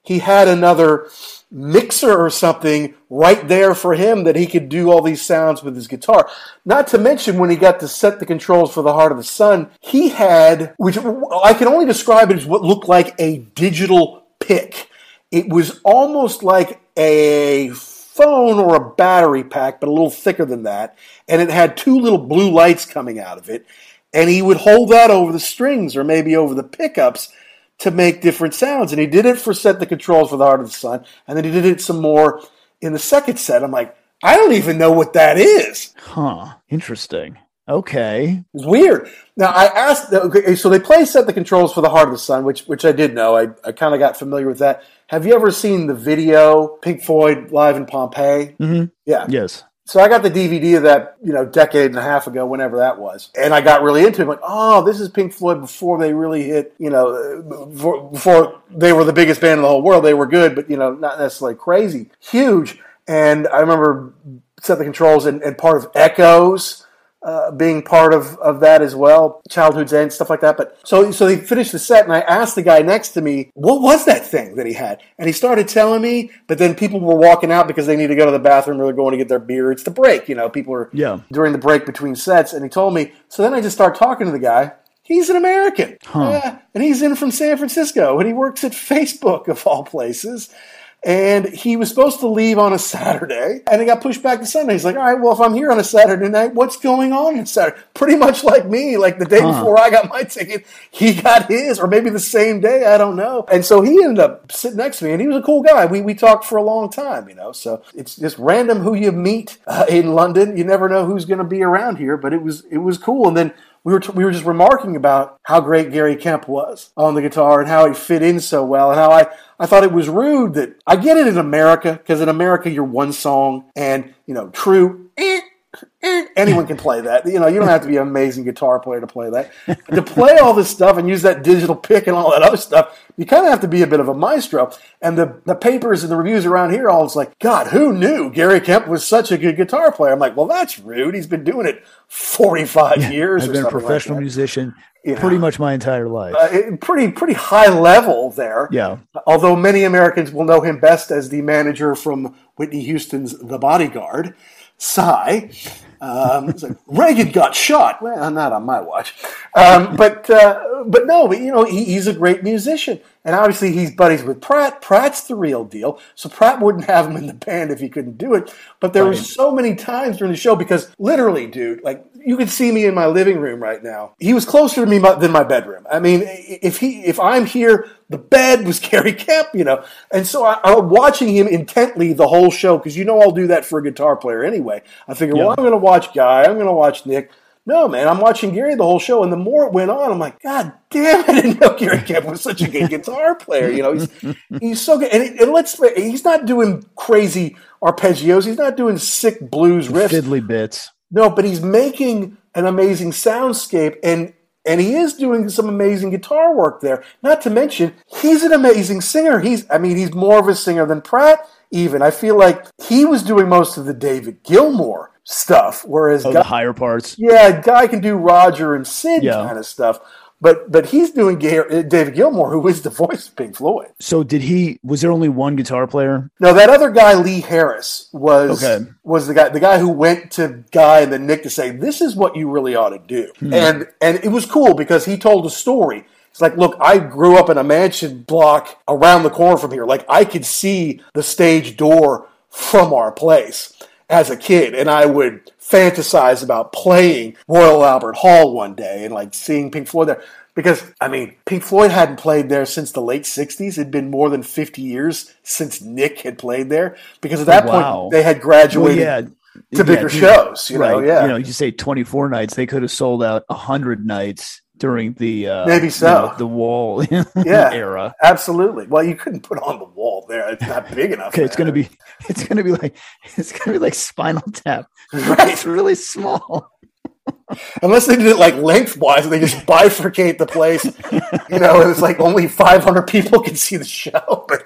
he had another mixer or something right there for him that he could do all these sounds with his guitar. Not to mention when he got to set the controls for the Heart of the Sun, he had, which I can only describe it as what looked like a digital pick. It was almost like a phone or a battery pack, but a little thicker than that. And it had two little blue lights coming out of it. And he would hold that over the strings or maybe over the pickups to make different sounds. And he did it for set the controls for the Heart of the Sun, and then he did it some more in the second set. I'm like, I don't even know what that is. Huh. Interesting. Okay. It's weird. Now I asked. Okay, so they play set the controls for the Heart of the Sun, which which I did know. I, I kind of got familiar with that. Have you ever seen the video Pink Floyd live in Pompeii? Mm-hmm. Yeah. Yes. So I got the DVD of that, you know, decade and a half ago, whenever that was, and I got really into it. Like, oh, this is Pink Floyd before they really hit, you know, before, before they were the biggest band in the whole world. They were good, but you know, not necessarily crazy, huge. And I remember set the controls and, and part of Echoes uh, being part of, of that as well, Childhood's End, stuff like that. But so so they finished the set, and I asked the guy next to me, what was that thing that he had? And he started telling me, but then people were walking out because they need to go to the bathroom or they're going to get their beer. It's the break, you know, people are Yeah. during the break between sets, and he told me. So then I just start talking to the guy. He's an American, Huh. Yeah, and he's in from San Francisco, and he works at Facebook of all places. And he was supposed to leave on a Saturday, and it got pushed back to Sunday. He's like, "All right, well, if I'm here on a Saturday night, what's going on on Saturday?" Pretty much like me, like the day Huh. before I got my ticket, he got his, or maybe the same day. I don't know. And so he ended up sitting next to me, and he was a cool guy. We we talked for a long time, you know. So it's just random who you meet uh, in London. You never know who's going to be around here, but it was it was cool. And then we were, we were just remarking about how great Gary Kemp was on the guitar and how he fit in so well and how I, I thought it was rude that I get it in America because in America you're one song and you know true eh, anyone can play that you know you don't have to be an amazing guitar player to play that But to *laughs* play all this stuff and use that digital pick and all that other stuff you kind of have to be a bit of a maestro and the, the papers and the reviews around here all it's like God who knew Gary Kemp was such a good guitar player I'm like well that's rude he's been doing it 45 years I've been a something like professional musician You know. pretty much my entire life. Uh, pretty pretty high level there. yeah. Although many Americans will know him best as the manager from Whitney Houston's The Bodyguard, Sy. Um, it's like, Reagan got shot. Well, not on my watch. Um, but uh, but no, but you know he, he's a great musician, and obviously he's buddies with Pratt. Pratt's the real deal. So Pratt wouldn't have him in the band if he couldn't do it. But there were so many times during the show because literally, dude, like you could see me in my living room right now. He was closer to me than my bedroom. I mean, if he if I'm here, the bed was *laughs* Gary Kemp, you know, and so I, I'm watching him intently the whole show because you know I'll do that for a guitar player anyway. I figure, well, I'm going to watch Guy, I'm going to watch Nick. No, man, I'm watching Gary the whole show, and the more it went on, I'm like, God damn, I didn't know Gary Kemp was such a good *laughs* guitar player. You know, he's he's so good, and, it, and let's he's not doing crazy arpeggios, he's not doing sick blues riffs. Fiddly bits. No, but he's making an amazing soundscape and and he is doing some amazing guitar work there. Not to mention, he's an amazing singer. He's I mean, he's more of a singer than Pratt even. I feel like he was doing most of the David Gilmour stuff whereas Oh, Guy, the higher parts. yeah, Guy can do Roger and Syd Yeah. kind of stuff. But but he's doing uh, David Gilmour, who is the voice of Pink Floyd. So did he? Was there only one guitar player? No, that other guy, Lee Harris, was Okay. was the guy the guy who went to Guy and then Nick to say, "This is what you really ought to do." And and it was cool because he told a story. It's like, look, I grew up in a mansion block around the corner from here. Like I could see the stage door from our place as a kid, and I would fantasize about playing Royal Albert Hall one day and like seeing Pink Floyd there. Because I mean, Pink Floyd hadn't played there since the late '60s. It'd been more than 50 years since Nick had played there. Because at that Wow. point, they had Well, graduated yeah. to Yeah, bigger he- shows. You know, right. yeah. You know, you say 24 nights. They could have sold out 100 nights during the uh, Maybe you so. know, the wall *laughs* Yeah. era. Absolutely. Well, you couldn't put on the wall there. It's not big enough. Okay, it's gonna be *laughs* it's gonna be like *laughs* it's gonna be like Spinal Tap. Right. It's really small. Unless they did it like lengthwise and they just bifurcate the place. You know, it's like only 500 people can see the show. But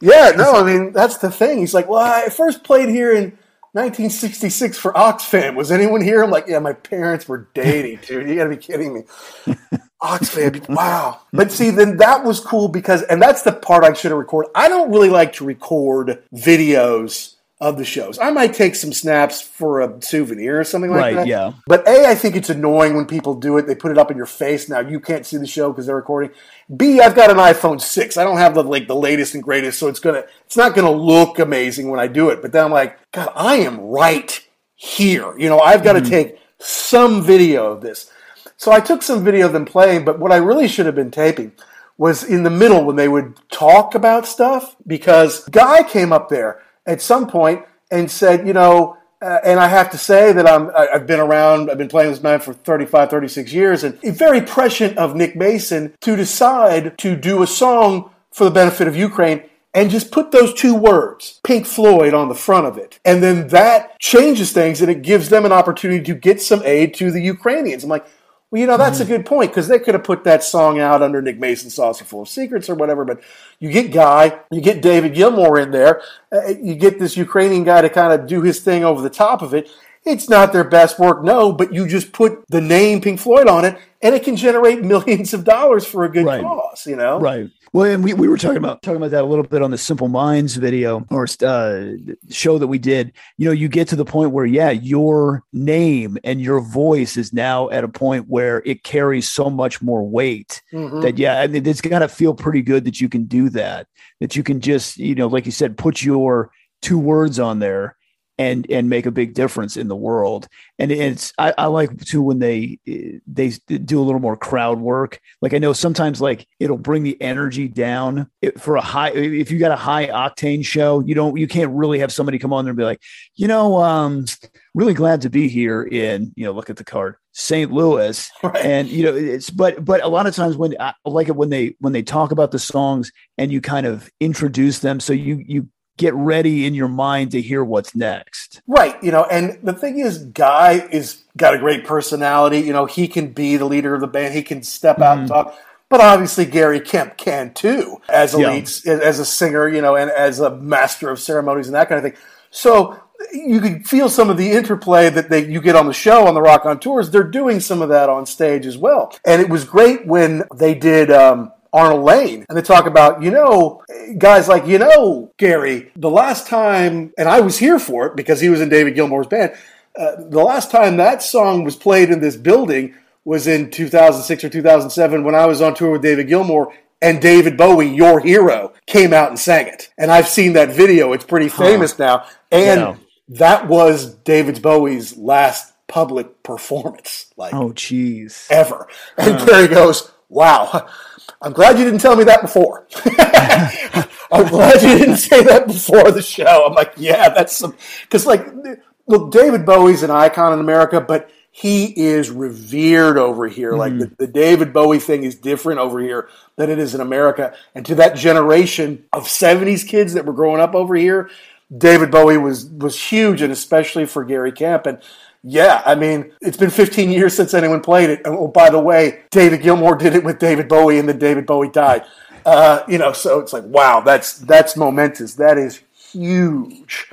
yeah, no, I mean, that's the thing. He's like, well, I first played here in 1966 for Oxfam. Was anyone here? I'm like, yeah, my parents were dating, *laughs* dude. You gotta be kidding me. *laughs* Oxfam, wow. But see, then that was cool because, and that's the part I should have recorded. I don't really like to record videos of the shows. I might take some snaps for a souvenir or something like Right, that. yeah. But A, I think it's annoying when people do it. They put it up in your face. Now you can't see the show because they're recording. B, I've got an iPhone six. I don't have the like the latest and greatest, so it's gonna it's not gonna look amazing when I do it. But then I'm like, God, I am right here. You know, I've got to mm-hmm. take some video of this. So I took some video of them playing, but what I really should have been taping was in the middle when they would talk about stuff because Guy came up there at some point and said, you know, uh, and I have to say that I'm, I- I've been around, I've been playing this man for 35, 36 years, and very prescient of Nick Mason to decide to do a song for the benefit of Ukraine and just put those two words, Pink Floyd, on the front of it. And then that changes things and it gives them an opportunity to get some aid to the Ukrainians. I'm like, well, you know, that's a good point because they could have put that song out under Nick Mason's Saucerful of Secrets or whatever. But you get Guy, you get David Gilmour in there, uh, you get this Ukrainian guy to kind of do his thing over the top of it. It's not their best work, no, but you just put the name Pink Floyd on it and it can generate *laughs* millions of dollars for a good Right. cause, you know? Right. Well, and we, we were talking about talking about that a little bit on the Simple Minds video or uh, show that we did. You know, you get to the point where yeah, your name and your voice is now at a point where it carries so much more weight Mhm. that yeah, I mean, it's got to feel pretty good that you can do that. That you can just you know, like you said, put your two words on there and and make a big difference in the world. And it's I, I like too when they they do a little more crowd work. Like I know sometimes like it'll bring the energy down for a high. If you got a high octane show, you don't you can't really have somebody come on there and be like, you know, um, really glad to be here in you know look at the card St. Louis *laughs* Right. and you know it's but but a lot of times when I like it when they when they talk about the songs and you kind of introduce them so you you get ready in your mind to hear what's next. Right, you know, and the thing is, Guy is got a great personality. You know, he can be the leader of the band. He can step out and talk. But obviously, Gary Kemp can too, as a Yeah. lead, as a singer, you know, and as a master of ceremonies and that kind of thing. So you can feel some of the interplay that they you get on the show on the Rockonteurs. They're doing some of that on stage as well, and it was great when they did. Um, Arnold Layne, and they talk about, you know, guys like, you know, Gary, the last time, and I was here for it because he was in David Gilmour's band. Uh, the last time that song was played in this building was in 2006 or 2007 when I was on tour with David Gilmour and David Bowie, your hero, came out and sang it. And I've seen that video. It's pretty famous now. And Yeah. that was David Bowie's last public performance, like Oh, jeez. ever. And Gary goes, Wow, I'm glad you didn't tell me that before. *laughs* I'm glad you didn't say that before the show. I'm like, yeah, that's some because like look, David Bowie's an icon in America, but he is revered over here. Like hmm. the, the David Bowie thing is different over here than it is in America. And to that generation of 70s kids that were growing up over here, David Bowie was was huge, and especially for Gary Kemp. And yeah, I mean, it's been 15 years since anyone played it. And oh, by the way, David Gilmour did it with David Bowie, and then David Bowie died. Uh, you know, so it's like, wow, that's that's momentous. That is huge.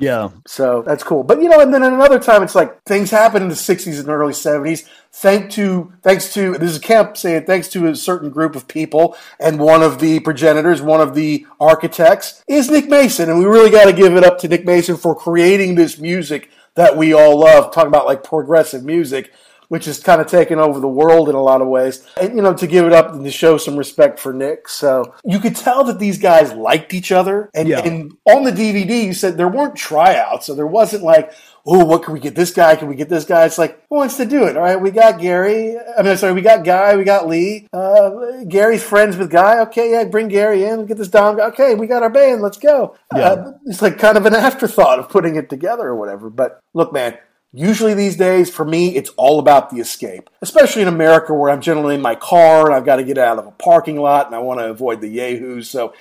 Yeah. So that's cool. But you know, and then at another time, it's like things happen in the '60s and early '70s. Thank to thanks to this is Kemp saying thanks to a certain group of people, and one of the progenitors, one of the architects, is Nick Mason, and we really got to give it up to Nick Mason for creating this music that we all love. Talking about like progressive music. Which has kind of taken over the world in a lot of ways. And, you know, to give it up and to show some respect for Nick. So you could tell that these guys liked each other. And, Yeah. and on the DVD, you said there weren't tryouts, so there wasn't like, oh, what can we get this guy? Can we get this guy? It's like, who wants to do it? All right, we got Gary. I mean, sorry, we got Guy, we got Lee. Uh, Gary's friends with Guy. Okay, yeah, bring Gary in. Get this Dom. guy. Okay, we got our band. Let's go. Uh, it's like kind of an *laughs* afterthought of putting it together or whatever. But look, man. Usually these days, for me, it's all about the escape. Especially in America, where I'm generally in my car and I've got to get out of a parking lot and I want to avoid the yahoos. So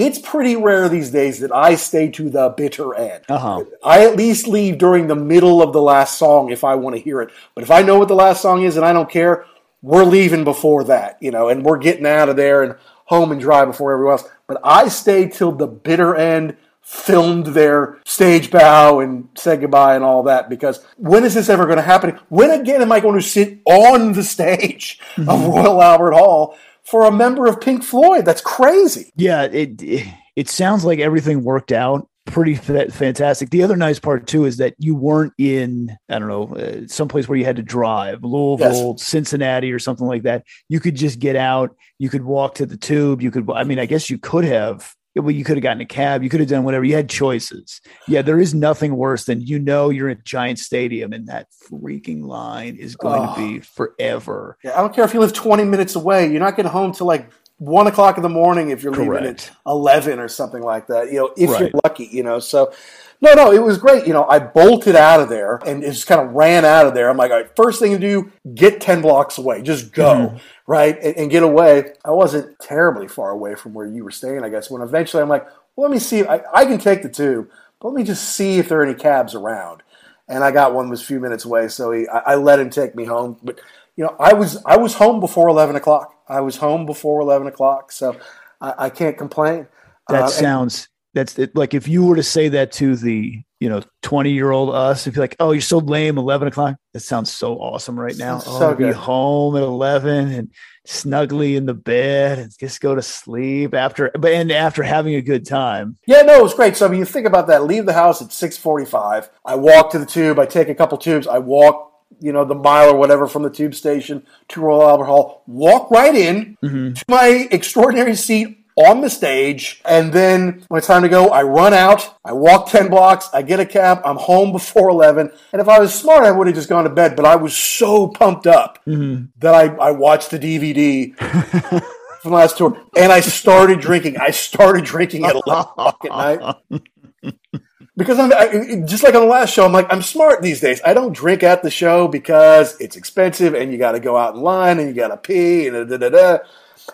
it's pretty rare these days that I stay to the bitter end. Uh-huh. I at least leave during the middle of the last song if I want to hear it. But if I know what the last song is and I don't care, we're leaving before that, you know, and we're getting out of there and home and dry before everyone else. But I stay till the bitter end filmed their stage bow and said goodbye and all that because when is this ever going to happen? When again am I going to sit on the stage of Mm-hmm. Royal Albert Hall for a member of Pink Floyd? That's crazy. Yeah, it it, it sounds like everything worked out pretty fa- fantastic. The other nice part too is that you weren't in I don't know uh, someplace where you had to drive, Louisville, Cincinnati, or something like that. You could just get out. You could walk to the tube. You could. I mean, I guess you could have. Well, you could have gotten a cab. You could have done whatever. You had choices. Yeah, there is nothing worse than you know you're in a giant stadium and that freaking line is going Oh. to be forever. Yeah, I don't care if you live 20 minutes away. You're not getting home till like one o'clock in the morning if you're leaving at 11 or something like that, you know, if Right. you're lucky, you know. So, no, no, it was great. You know, I bolted out of there and just kind of ran out of there. I'm like, all right, first thing to do, get 10 blocks away. Just go, Mm-hmm. right? And, and get away. I wasn't terribly far away from where you were staying, I guess, when eventually I'm like, well, let me see. I, I can take the tube, but let me just see if there are any cabs around and I got one that was a few minutes away, so he, I, I let him take me home. But you know, I was I was home before eleven o'clock. I was home before eleven o'clock, so I, I can't complain. That Uh, and- sounds that's it, like if you were to say that to the you know 20 year old us if you're like oh you're so lame 11 o'clock that sounds so awesome right now So oh, be home at 11 and snugly in the bed and just go to sleep after but and after having a good time yeah, no, it was great. So I mean, you think about that. Leave the house at six forty-five. I walk to the tube. I take a couple tubes. I walk, you know, the mile or whatever from the tube station to Royal Albert Hall. Walk right in mm-hmm. to my extraordinary seat on the stage, and then when it's time to go, I run out. I walk ten blocks. I get a cab. I'm home before eleven. And if I was smart, I would have just gone to bed. But I was so pumped up mm-hmm. that I, I watched the DVD *laughs* from the last tour, and I started drinking. I started drinking at eleven o'clock at night *laughs* because I'm I, just like on the last show. I'm like I'm smart these days. I don't drink at the show because it's expensive, and you got to go out in line, and you got to pee, and da da da.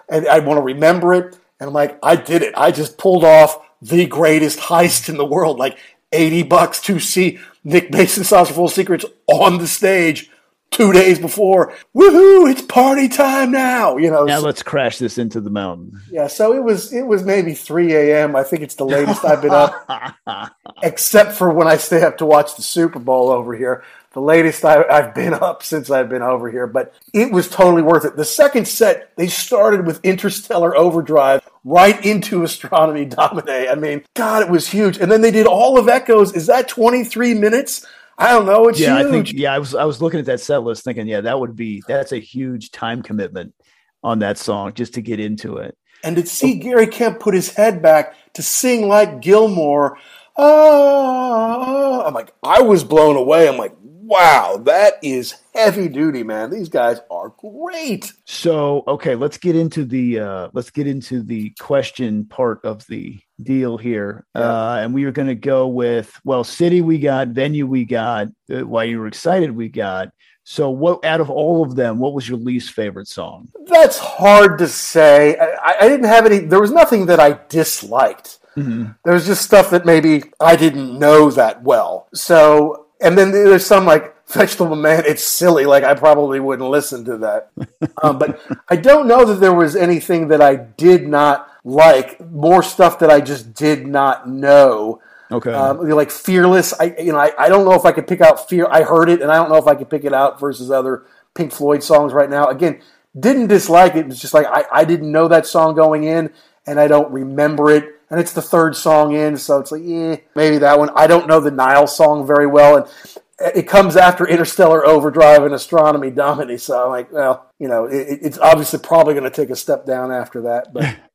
And I want to remember it, and I'm like, I did it. I just pulled off the greatest heist in the world, like eighty bucks to see Nick Mason Saucerful Secrets on the stage. Two days before, woohoo! It's party time now. You know, now so- let's crash this into the mountain yeah, so it was it was maybe three a.m. I think it's the latest I've been up, *laughs* except for when I stay up to watch the Super Bowl over here. The latest I, I've been up since I've been over here, but it was totally worth it. The second set they started with Interstellar Overdrive right into Astronomy *laughs* Domine. I mean, God, it was huge. And then they did all of Echoes. Is that twenty three minutes? I don't know. It's yeah huge. i think yeah i was i was looking at that set list thinking yeah that would be that's a huge time commitment on that song just to get into it and to see Gary Kemp put his head back to sing like Gilmour, ah, I'm like, I was blown away. I'm like, wow, that is heavy duty, man. These guys are great. So okay, let's get into the uh, let's get into the question part of the deal here, uh, and we are going to go with well, city we got, venue we got, uh, why you were excited we got. So what out of all of them, what was your least favorite song? That's hard to say. I, I didn't have any. There was nothing that I disliked. There was just stuff that maybe I didn't know that well. So, and then there's some like Vegetable Man. It's silly. Like I probably wouldn't listen to that. *laughs* um, but I don't know that there was anything that I did not like. More stuff that I just did not know. Okay, Um, like Fearless. I you know I, I don't know if I could pick out Fear. I heard it and I don't know if I could pick it out versus other Pink Floyd songs right now. Again, didn't dislike it. It's just like I, I didn't know that song going in and I don't remember it. And it's the third song in, so it's like, eh, maybe that one. I don't know the Nile song very well, and it comes after Interstellar Overdrive and Astronomy Domine. So I'm like, well, you know, it, it's obviously probably going to take a step down after that, but *laughs*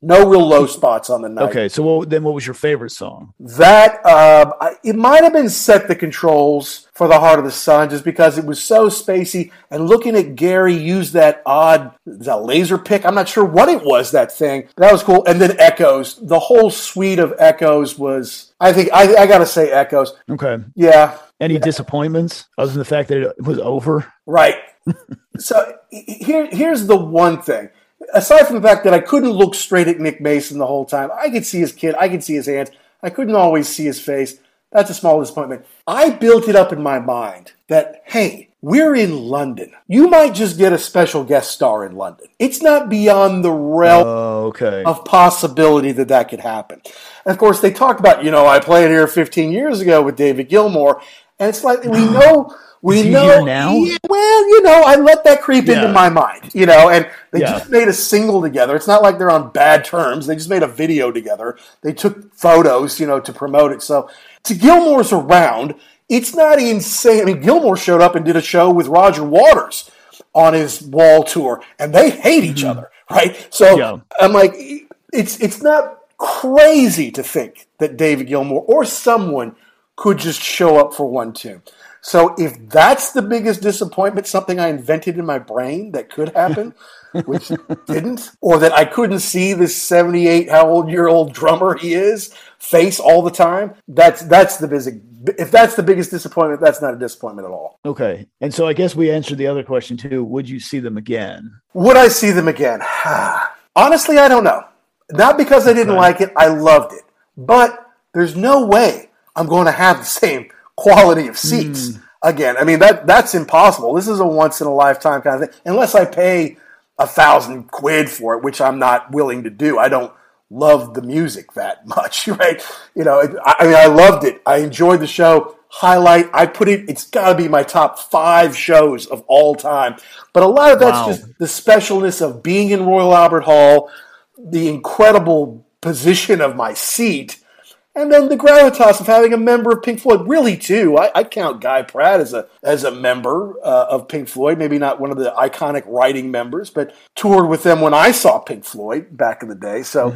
no real low spots on the night. okay. So what, then, what was your favorite song? That um, I, it might have been set the controls for the Heart of the Sun, just because it was so spacey. And looking at Gary use that odd that laser pick, I'm not sure what it was. That thing that was cool. And then Echoes, the whole suite of Echoes was. I think I, I got to say Echoes. Okay, Yeah, any disappointments other than the fact that it was over? Right. *laughs* so he- here, here's the one thing. Aside from the fact that I couldn't look straight at Nick Mason the whole time, I could see his kid, I could see his hands, I couldn't always see his face. That's a small disappointment. I built it up in my mind that, hey, we're in London. You might just get a special guest star in London. It's not beyond the realm Oh, okay. of possibility that that could happen. And of course, they talked about, you know, I played here 15 years ago with David Gilmour, and it's like we *sighs* know. We he know now? Yeah, well, you know, I let that creep into my mind, you know, and they Yeah. just made a single together. It's not like they're on bad terms. They just made a video together. They took photos, you know, to promote it. So to Gilmour's around, it's not insane. I mean, Gilmour showed up and did a show with Roger Waters on his wall tour, and they hate each other, right? So Mm-hmm. Yeah. I'm like, it's it's not crazy to think that David Gilmour or someone could just show up for one tune. So if that's the biggest disappointment, something I invented in my brain that could happen, *laughs* which didn't, or that I couldn't see this 78 how old year old drummer he is face all the time, that's that's the basic. If that's the biggest disappointment, that's not a disappointment at all. Okay. And so I guess we answered the other question too. Would you see them again? Would I see them again? *sighs* Honestly, I don't know. Not because I didn't Okay. like it, I loved it. But there's no way I'm going to have the same quality of seats mm. again. I mean, that that's impossible. This is a once in a lifetime kind of thing. Unless I pay a thousand quid for it, which I'm not willing to do. I don't love the music that *laughs* much, right? You know, I, I mean, I loved it. I enjoyed the show. Highlight, I put it, it's got to be my top five shows of all time. But a lot of that's Wow. just the specialness of being in Royal Albert Hall, the incredible position of my seat, and then the gravitas of having a member of Pink Floyd. Really, too, I, I count Guy Pratt as a as a member uh, of Pink Floyd. Maybe not one of the iconic writing members, but toured with them when I saw Pink Floyd back in the day. So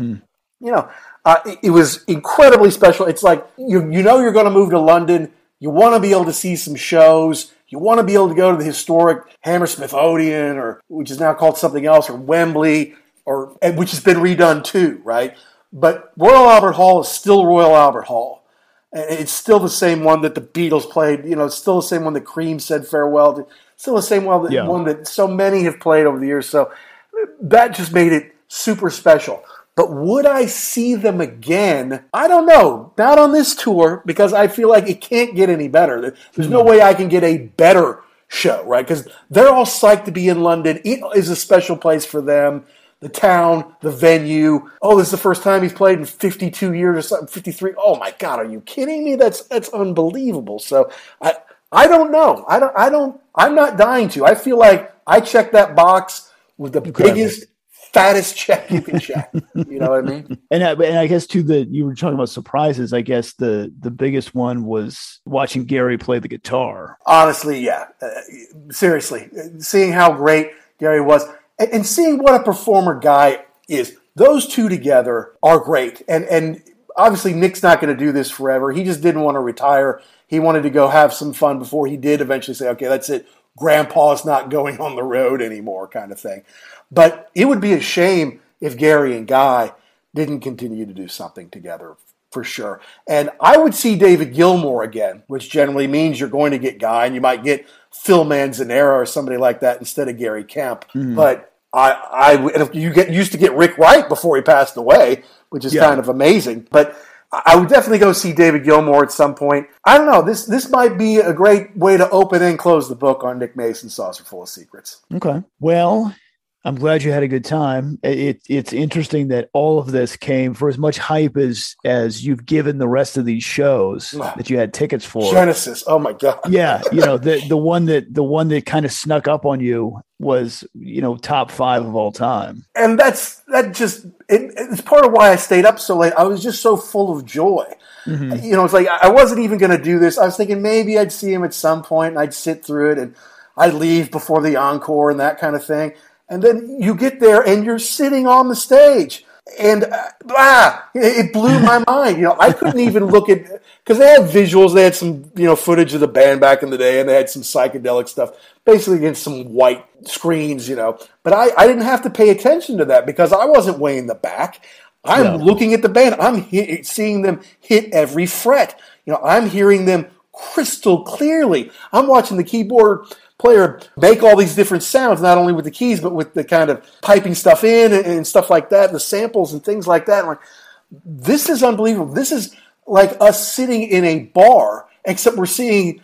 you know, uh, it, it was incredibly special. It's like you you know you're going to move to London. You want to be able to see some shows. You want to be able to go to the historic Hammersmith Odeon, or which is now called something else, or Wembley, or and which has been redone too, right? But Royal Albert Hall is still Royal Albert Hall. And It's still the same one that the Beatles played. You know, it's still the same one that Cream said farewell to. Still the same one that, Yeah. one that so many have played over the years. So that just made it super special. But would I see them again? I don't know. Not on this tour because I feel like it can't get any better. There's no hmm. way I can get a better show, right? Because they're all psyched to be in London. It is a special place for them. The town, the venue. Oh, this is the first time he's played in 52 years or something, 53. Oh my God, are you kidding me? That's that's unbelievable. So I I don't know. I don't I don't I'm not dying to. I feel like I checked that box with the biggest, fattest check you can check. You know what I mean? *laughs* And I, and I guess too that you were talking about surprises. I guess the the biggest one was watching Gary play the guitar. Honestly, yeah. Uh, seriously, seeing how great Gary was and, seeing what a performer guy is. Those two together are great. And and obviously Nick's not going to do this forever. He just didn't want to retire. He wanted to go have some fun before he did eventually say, "Okay, that's it. Grandpa's not going on the road anymore," kind of thing. But it would be a shame if Gary and Guy didn't continue to do something together for sure. And I would see David Gilmour again, which generally means you're going to get Guy, and you might get Phil Manzanera or somebody like that instead of Gary Kemp. Hmm. But I, I, you get used to get Rick Wright before he passed away, which is Yeah. kind of amazing. But I would definitely go see David Gilmour at some point. I don't know. This this might be a great way to open and close the book on Nick Mason's Saucerful of Secrets. Okay. Well, I'm glad you had a good time. It, it's interesting that all of this came for as much hype as as you've given the rest of these shows *sighs* that you had tickets for. Genesis. Oh my god. *laughs* yeah, you know the the one that the one that kind of snuck up on you was you know top five of all time. and that's that just it, it's part of why I stayed up so late. I was just so full of joy. Mm-hmm. You know, it's like I wasn't even going to do this. I was thinking maybe I'd see him at some point and I'd sit through it and I'd leave before the encore and that kind of thing. And then you get there and you're sitting on the stage. And uh, ah, it blew my *laughs* mind. You know, I couldn't even look at because they had visuals. They had some you know footage of the band back in the day, and they had some psychedelic stuff, basically against some white screens. You know, but I, I didn't have to pay attention to that because I wasn't way in the back. I'm Yeah. looking at the band. I'm he- seeing them hit every fret. You know, I'm hearing them crystal clearly. I'm watching the keyboard player make all these different sounds, not only with the keys, but with the kind of piping stuff in and, and stuff like that, the samples and things like that. Like, this is unbelievable. This is like us sitting in a bar, except we're seeing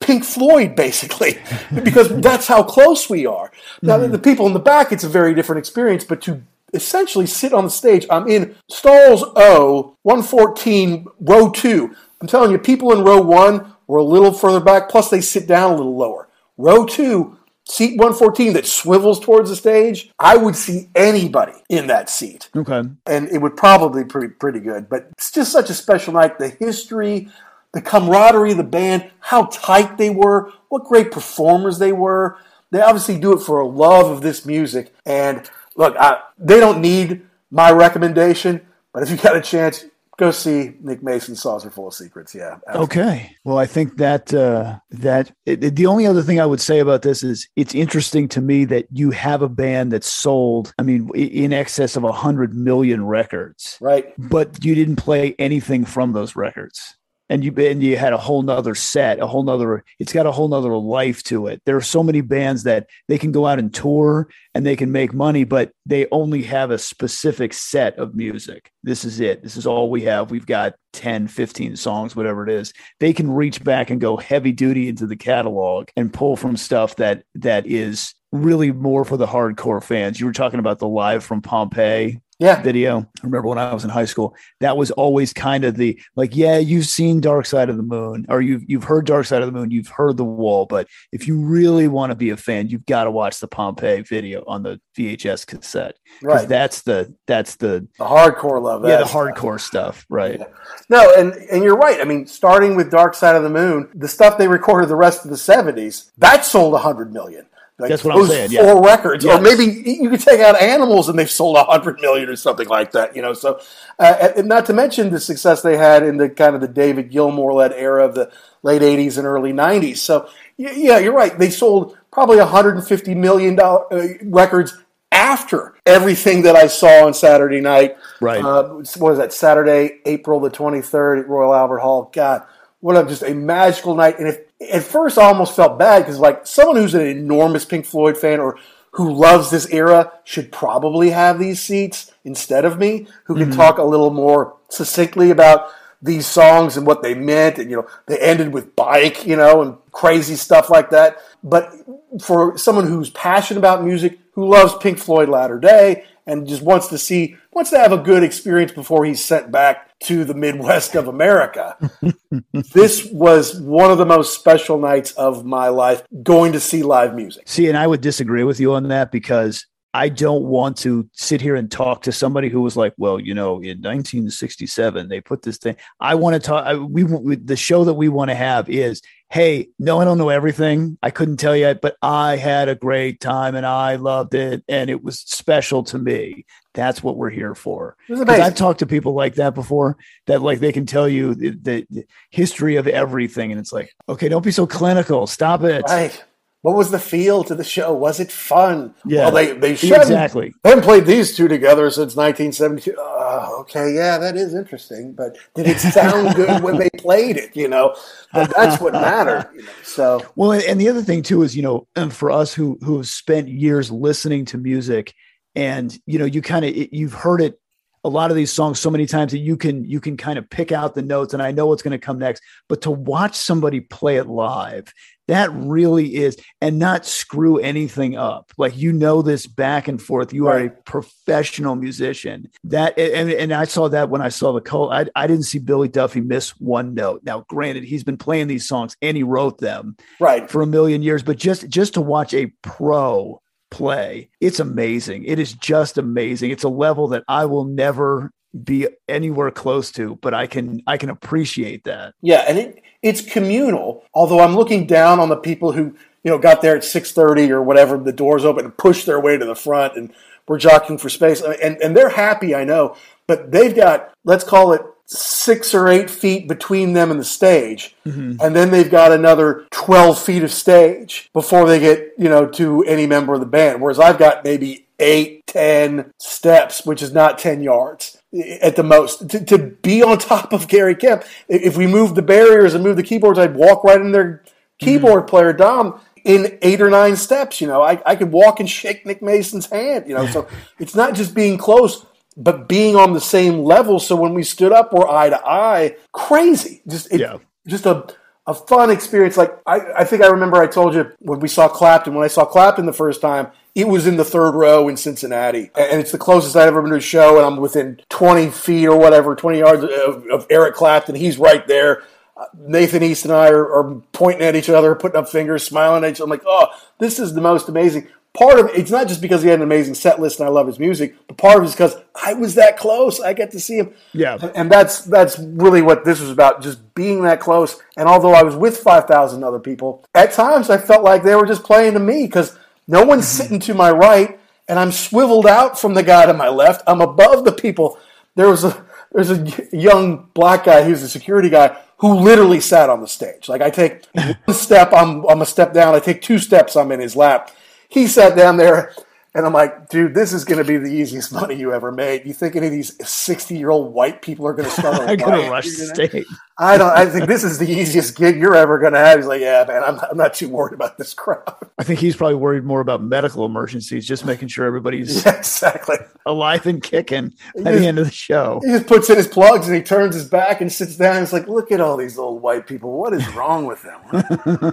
Pink Floyd, basically, *laughs* because that's how close we are. Now, mm-hmm. the people in the back, it's a very different experience, but to essentially sit on the stage, I'm in stalls O, 114, row two. I'm telling you, people in row one were a little further back, plus they sit down a little lower. Row two, seat 114 that swivels towards the stage, I would see anybody in that seat. Okay. And it would probably be pretty, pretty good. But it's just such a special night. The history, the camaraderie of the band, how tight they were, what great performers they were. They obviously do it for a love of this music. And look, I, they don't need my recommendation, but if you got a chance, go see Nick Mason's Saucerful of Secrets. Yeah. Absolutely. Okay. Well, I think that uh, that it, the only other thing I would say about this is it's interesting to me that you have a band that sold, I mean, in excess of a hundred million records, right? But you didn't play anything from those records and you and you had a whole nother set, a whole nother. It's got a whole nother life to it. There are so many bands that they can go out and tour and they can make money, but they only have a specific set of music. This is it. This is all we have. We've got 10, 15 songs, whatever it is. They can reach back and go heavy duty into the catalog and pull from stuff that that is really more for the hardcore fans. You were talking about the live from Pompeii yeah. video. I remember when I was in high school, that was always kind of the like, yeah, you've seen Dark Side of the Moon, or you've you've heard Dark Side of the Moon, you've heard the wall, but if you really want to be a fan, you've got to watch the Pompeii video on the VHS cassette. Right. That's the that's the the hardcore love. Yeah, the hardcore stuff. Right. Yeah. No, and and you're right. I mean, starting with Dark Side of the Moon, the stuff they recorded the rest of the 70s, that sold 100 million. Like That's what I'm saying. Yeah. Four records, yes. or maybe you could take out animals and they've sold a hundred million or something like that. You know, so uh, and not to mention the success they had in the kind of the David Gilmour led era of the late '80s and early '90s. So yeah, you're right. They sold probably 150 million dollar uh, records after everything that I saw on Saturday night. Right. Uh, what was that? Saturday, April the 23rd at Royal Albert Hall. God, what a just a magical night. And if at first I almost felt bad because like someone who's an enormous Pink Floyd fan or who loves this era should probably have these seats instead of me, who can mm-hmm. talk a little more succinctly about these songs and what they meant. And, you know, they ended with bike, you know, and crazy stuff like that. But for someone who's passionate about music, who loves Pink Floyd latter day, and just wants to see, wants to have a good experience before he's sent back to the Midwest of America. *laughs* this was one of the most special nights of my life going to see live music. See, and I would disagree with you on that because I don't want to sit here and talk to somebody who was like, well, you know, in 1967 they put this thing. I want to talk. I, we, we the show that we want to have is, hey, no, I don't know everything. I couldn't tell you, but I had a great time and I loved it and it was special to me. That's what we're here for. Because I've talked to people like that before that like they can tell you the, the, the, history of everything, and it's like, okay, don't be so clinical. Stop it. Right. What was the feel to the show? Was it fun? Yeah, well, they they exactly. They haven't played these two together since 1972. Uh, okay, yeah, that is interesting. But did it sound *laughs* good when they played it? You know, but that's what mattered. You know, so well, and the other thing too is you know, and for us who who have spent years listening to music and you know you kind of you've heard it a lot of these songs so many times that you can you can kind of pick out the notes and I know what's going to come next but to watch somebody play it live that really is and not screw anything up like you know this back and forth you right. are a professional musician that and, and i saw that when i saw the cult I, I didn't see billy duffy miss one note now granted he's been playing these songs and he wrote them right for a million years but just just to watch a pro play. It's amazing. It is just amazing. It's a level that I will never be anywhere close to, but I can I can appreciate that. Yeah, and it it's communal. Although I'm looking down on the people who you know got there at 6:30 or whatever, the doors open and pushed their way to the front and we're jockeying for space, and and they're happy, I know, but they've got let's call it six or eight feet between them and the stage. Mm-hmm. And then they've got another 12 feet of stage before they get, you know, to any member of the band. Whereas I've got maybe eight ten steps, which is not 10 yards at the most. To, to be on top of Gary Kemp, if we moved the barriers and moved the keyboards, I'd walk right in their keyboard mm-hmm. player, Dom, in eight or nine steps. You know, I, I could walk and shake Nick Mason's hand, you know, so *laughs* it's not just being close but being on the same level. So when we stood up, we're eye to eye. Crazy. Just, it, yeah. just a, a fun experience. Like I, I think I remember I told you when we saw Clapton, when I saw Clapton the first time, it was in the third row in Cincinnati. And it's the closest I've ever been to a show, and I'm within 20 feet or whatever, 20 yards of, of Eric Clapton. He's right there. Uh, Nathan East and I are, are, pointing at each other, putting up fingers, smiling at each other. I'm like, oh, this is the most amazing. Part of it, it's not just because he had an amazing set list and I love his music, but part of it is because I was that close. I get to see him. Yeah. And, that's that's really what this was about, just being that close. And although I was with 5,000 other people, at times I felt like they were just playing to me because no one's mm-hmm. sitting to my right and I'm swiveled out from the guy to my left. I'm above the people. There was a there's a young black guy, he was a security guy who literally sat on the stage. Like I take *laughs* one step, I'm I'm a step down. I take two steps, I'm in his lap. He sat down there, and I'm like, dude, this is going to be the easiest *laughs* money you ever made. You think any of these 60 year old white people are going to start? *laughs* I'm going to rush stage. I don't. I think this is the easiest gig you're ever going to have. He's like, yeah, man, I'm, I'm not too worried about this crowd. *laughs* I think he's probably worried more about medical emergencies, just making sure everybody's yeah, exactly alive and kicking at the end of the show. He just puts in his plugs and he turns his back and sits down. And it's like, look at all these old white people. What is wrong with them?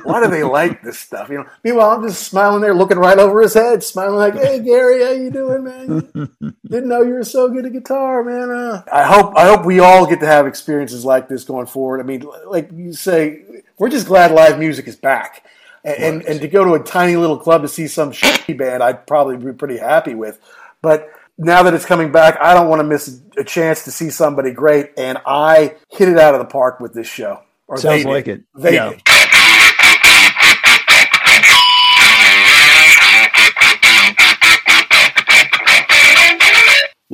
Why do they like this stuff? You know. Meanwhile, I'm just smiling there, looking right over his head, smiling like, hey, Gary, how you doing, man? *laughs* Didn't know you were so good at guitar, man. Uh, I hope I hope we all get to have experiences like this going forward. I mean, like you say, we're just glad live music is back. And, and, and to go to a tiny little club to see some shitty band, I'd probably be pretty happy with. But now that it's coming back, I don't want to miss a chance to see somebody great. And I hit it out of the park with this show. Or Sounds like it. They yeah. did.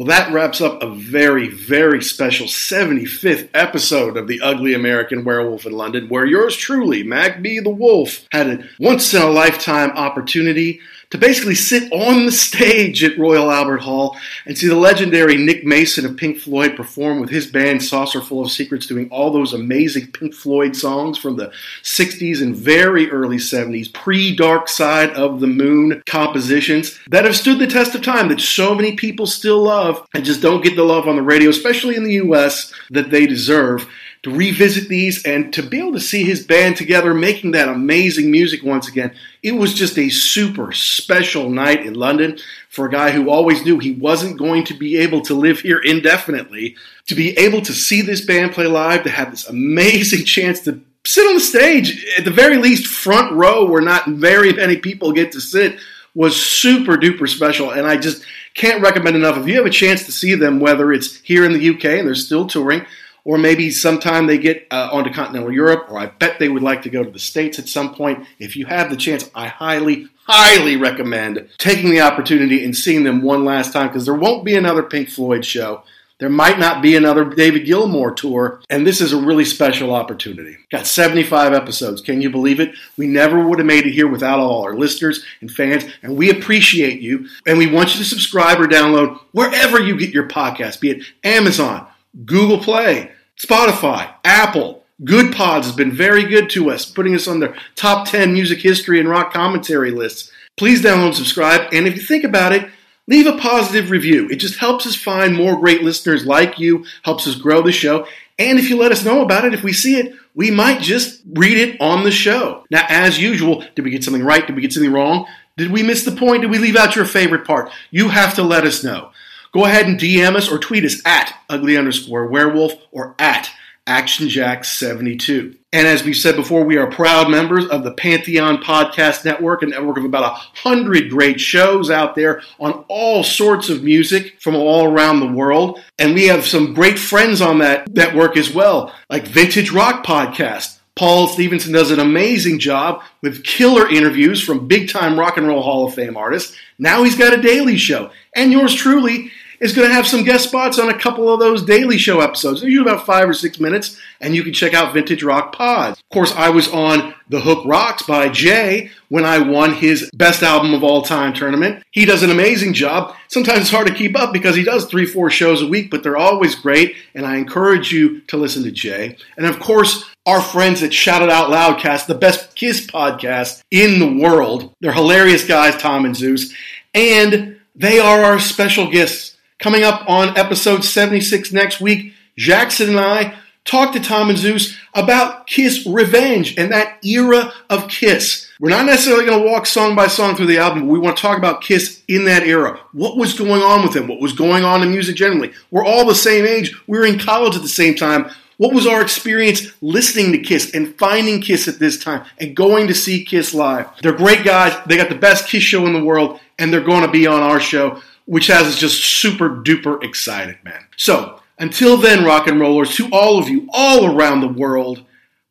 Well, that wraps up a very, very special 75th episode of The Ugly American Werewolf in London, where yours truly, Mac B. the Wolf, had a once in a lifetime opportunity to basically sit on the stage at Royal Albert Hall and see the legendary Nick Mason of Pink Floyd perform with his band Saucerful of Secrets, doing all those amazing Pink Floyd songs from the 60s and very early 70s, pre Dark Side of the Moon compositions that have stood the test of time, that so many people still love and just don't get the love on the radio, especially in the US, that they deserve to revisit these and to be able to see his band together making that amazing music once again. It was just a super special night in London for a guy who always knew he wasn't going to be able to live here indefinitely. To be able to see this band play live, to have this amazing chance to sit on the stage, at the very least, front row where not very many people get to sit, was super duper special. And I just can't recommend enough. If you have a chance to see them, whether it's here in the UK and they're still touring, or maybe sometime they get uh, onto continental Europe, or I bet they would like to go to the States at some point. If you have the chance, I highly, highly recommend taking the opportunity and seeing them one last time because there won't be another Pink Floyd show. There might not be another David Gilmour tour, and this is a really special opportunity. Got 75 episodes. Can you believe it? We never would have made it here without all our listeners and fans, and we appreciate you. And we want you to subscribe or download wherever you get your podcast, be it Amazon, Google Play, Spotify, Apple. Goodpods has been very good to us, putting us on their top 10 music history and rock commentary lists. Please download and subscribe. And if you think about it, leave a positive review. It just helps us find more great listeners like you, helps us grow the show. And if you let us know about it, if we see it, we might just read it on the show. Now, as usual, did we get something right? Did we get something wrong? Did we miss the point? Did we leave out your favorite part? You have to let us know. Go ahead and DM us or tweet us at ugly underscore werewolf or at ActionJack72. And as we said before, we are proud members of the Pantheon Podcast Network, a network of about a hundred great shows out there on all sorts of music from all around the world. And we have some great friends on that network as well, like Vintage Rock Podcast. Paul Stevenson does an amazing job with killer interviews from big time rock and roll Hall of Fame artists. Now he's got a daily show. And yours truly is going to have some guest spots on a couple of those daily show episodes. Usually about five or six minutes, and you can check out Vintage Rock Pods. Of course, I was on The Hook Rocks by Jay when I won his best album of all time tournament. He does an amazing job. Sometimes it's hard to keep up because he does three, four shows a week, but they're always great, and I encourage you to listen to Jay. And of course, our friends at Shout It Out Loudcast, the best Kiss podcast in the world. They're hilarious guys, Tom and Zeus, and they are our special guests Coming up on episode 76 next week, Jackson and I talk to Tom and Zeus about Kiss Revenge and that era of Kiss. We're not necessarily going to walk song by song through the album, but we want to talk about Kiss in that era. What was going on with them? What was going on in music generally? We're all the same age. We were in college at the same time. What was our experience listening to Kiss and finding Kiss at this time and going to see Kiss live? They're great guys. They got the best Kiss show in the world, and they're going to be on our show, which has us just super duper excited, man. So, until then, rock and rollers, to all of you all around the world,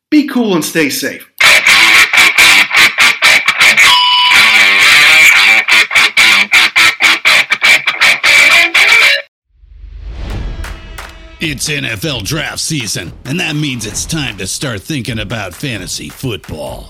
be cool and stay safe. It's NFL draft season, and that means it's time to start thinking about fantasy football.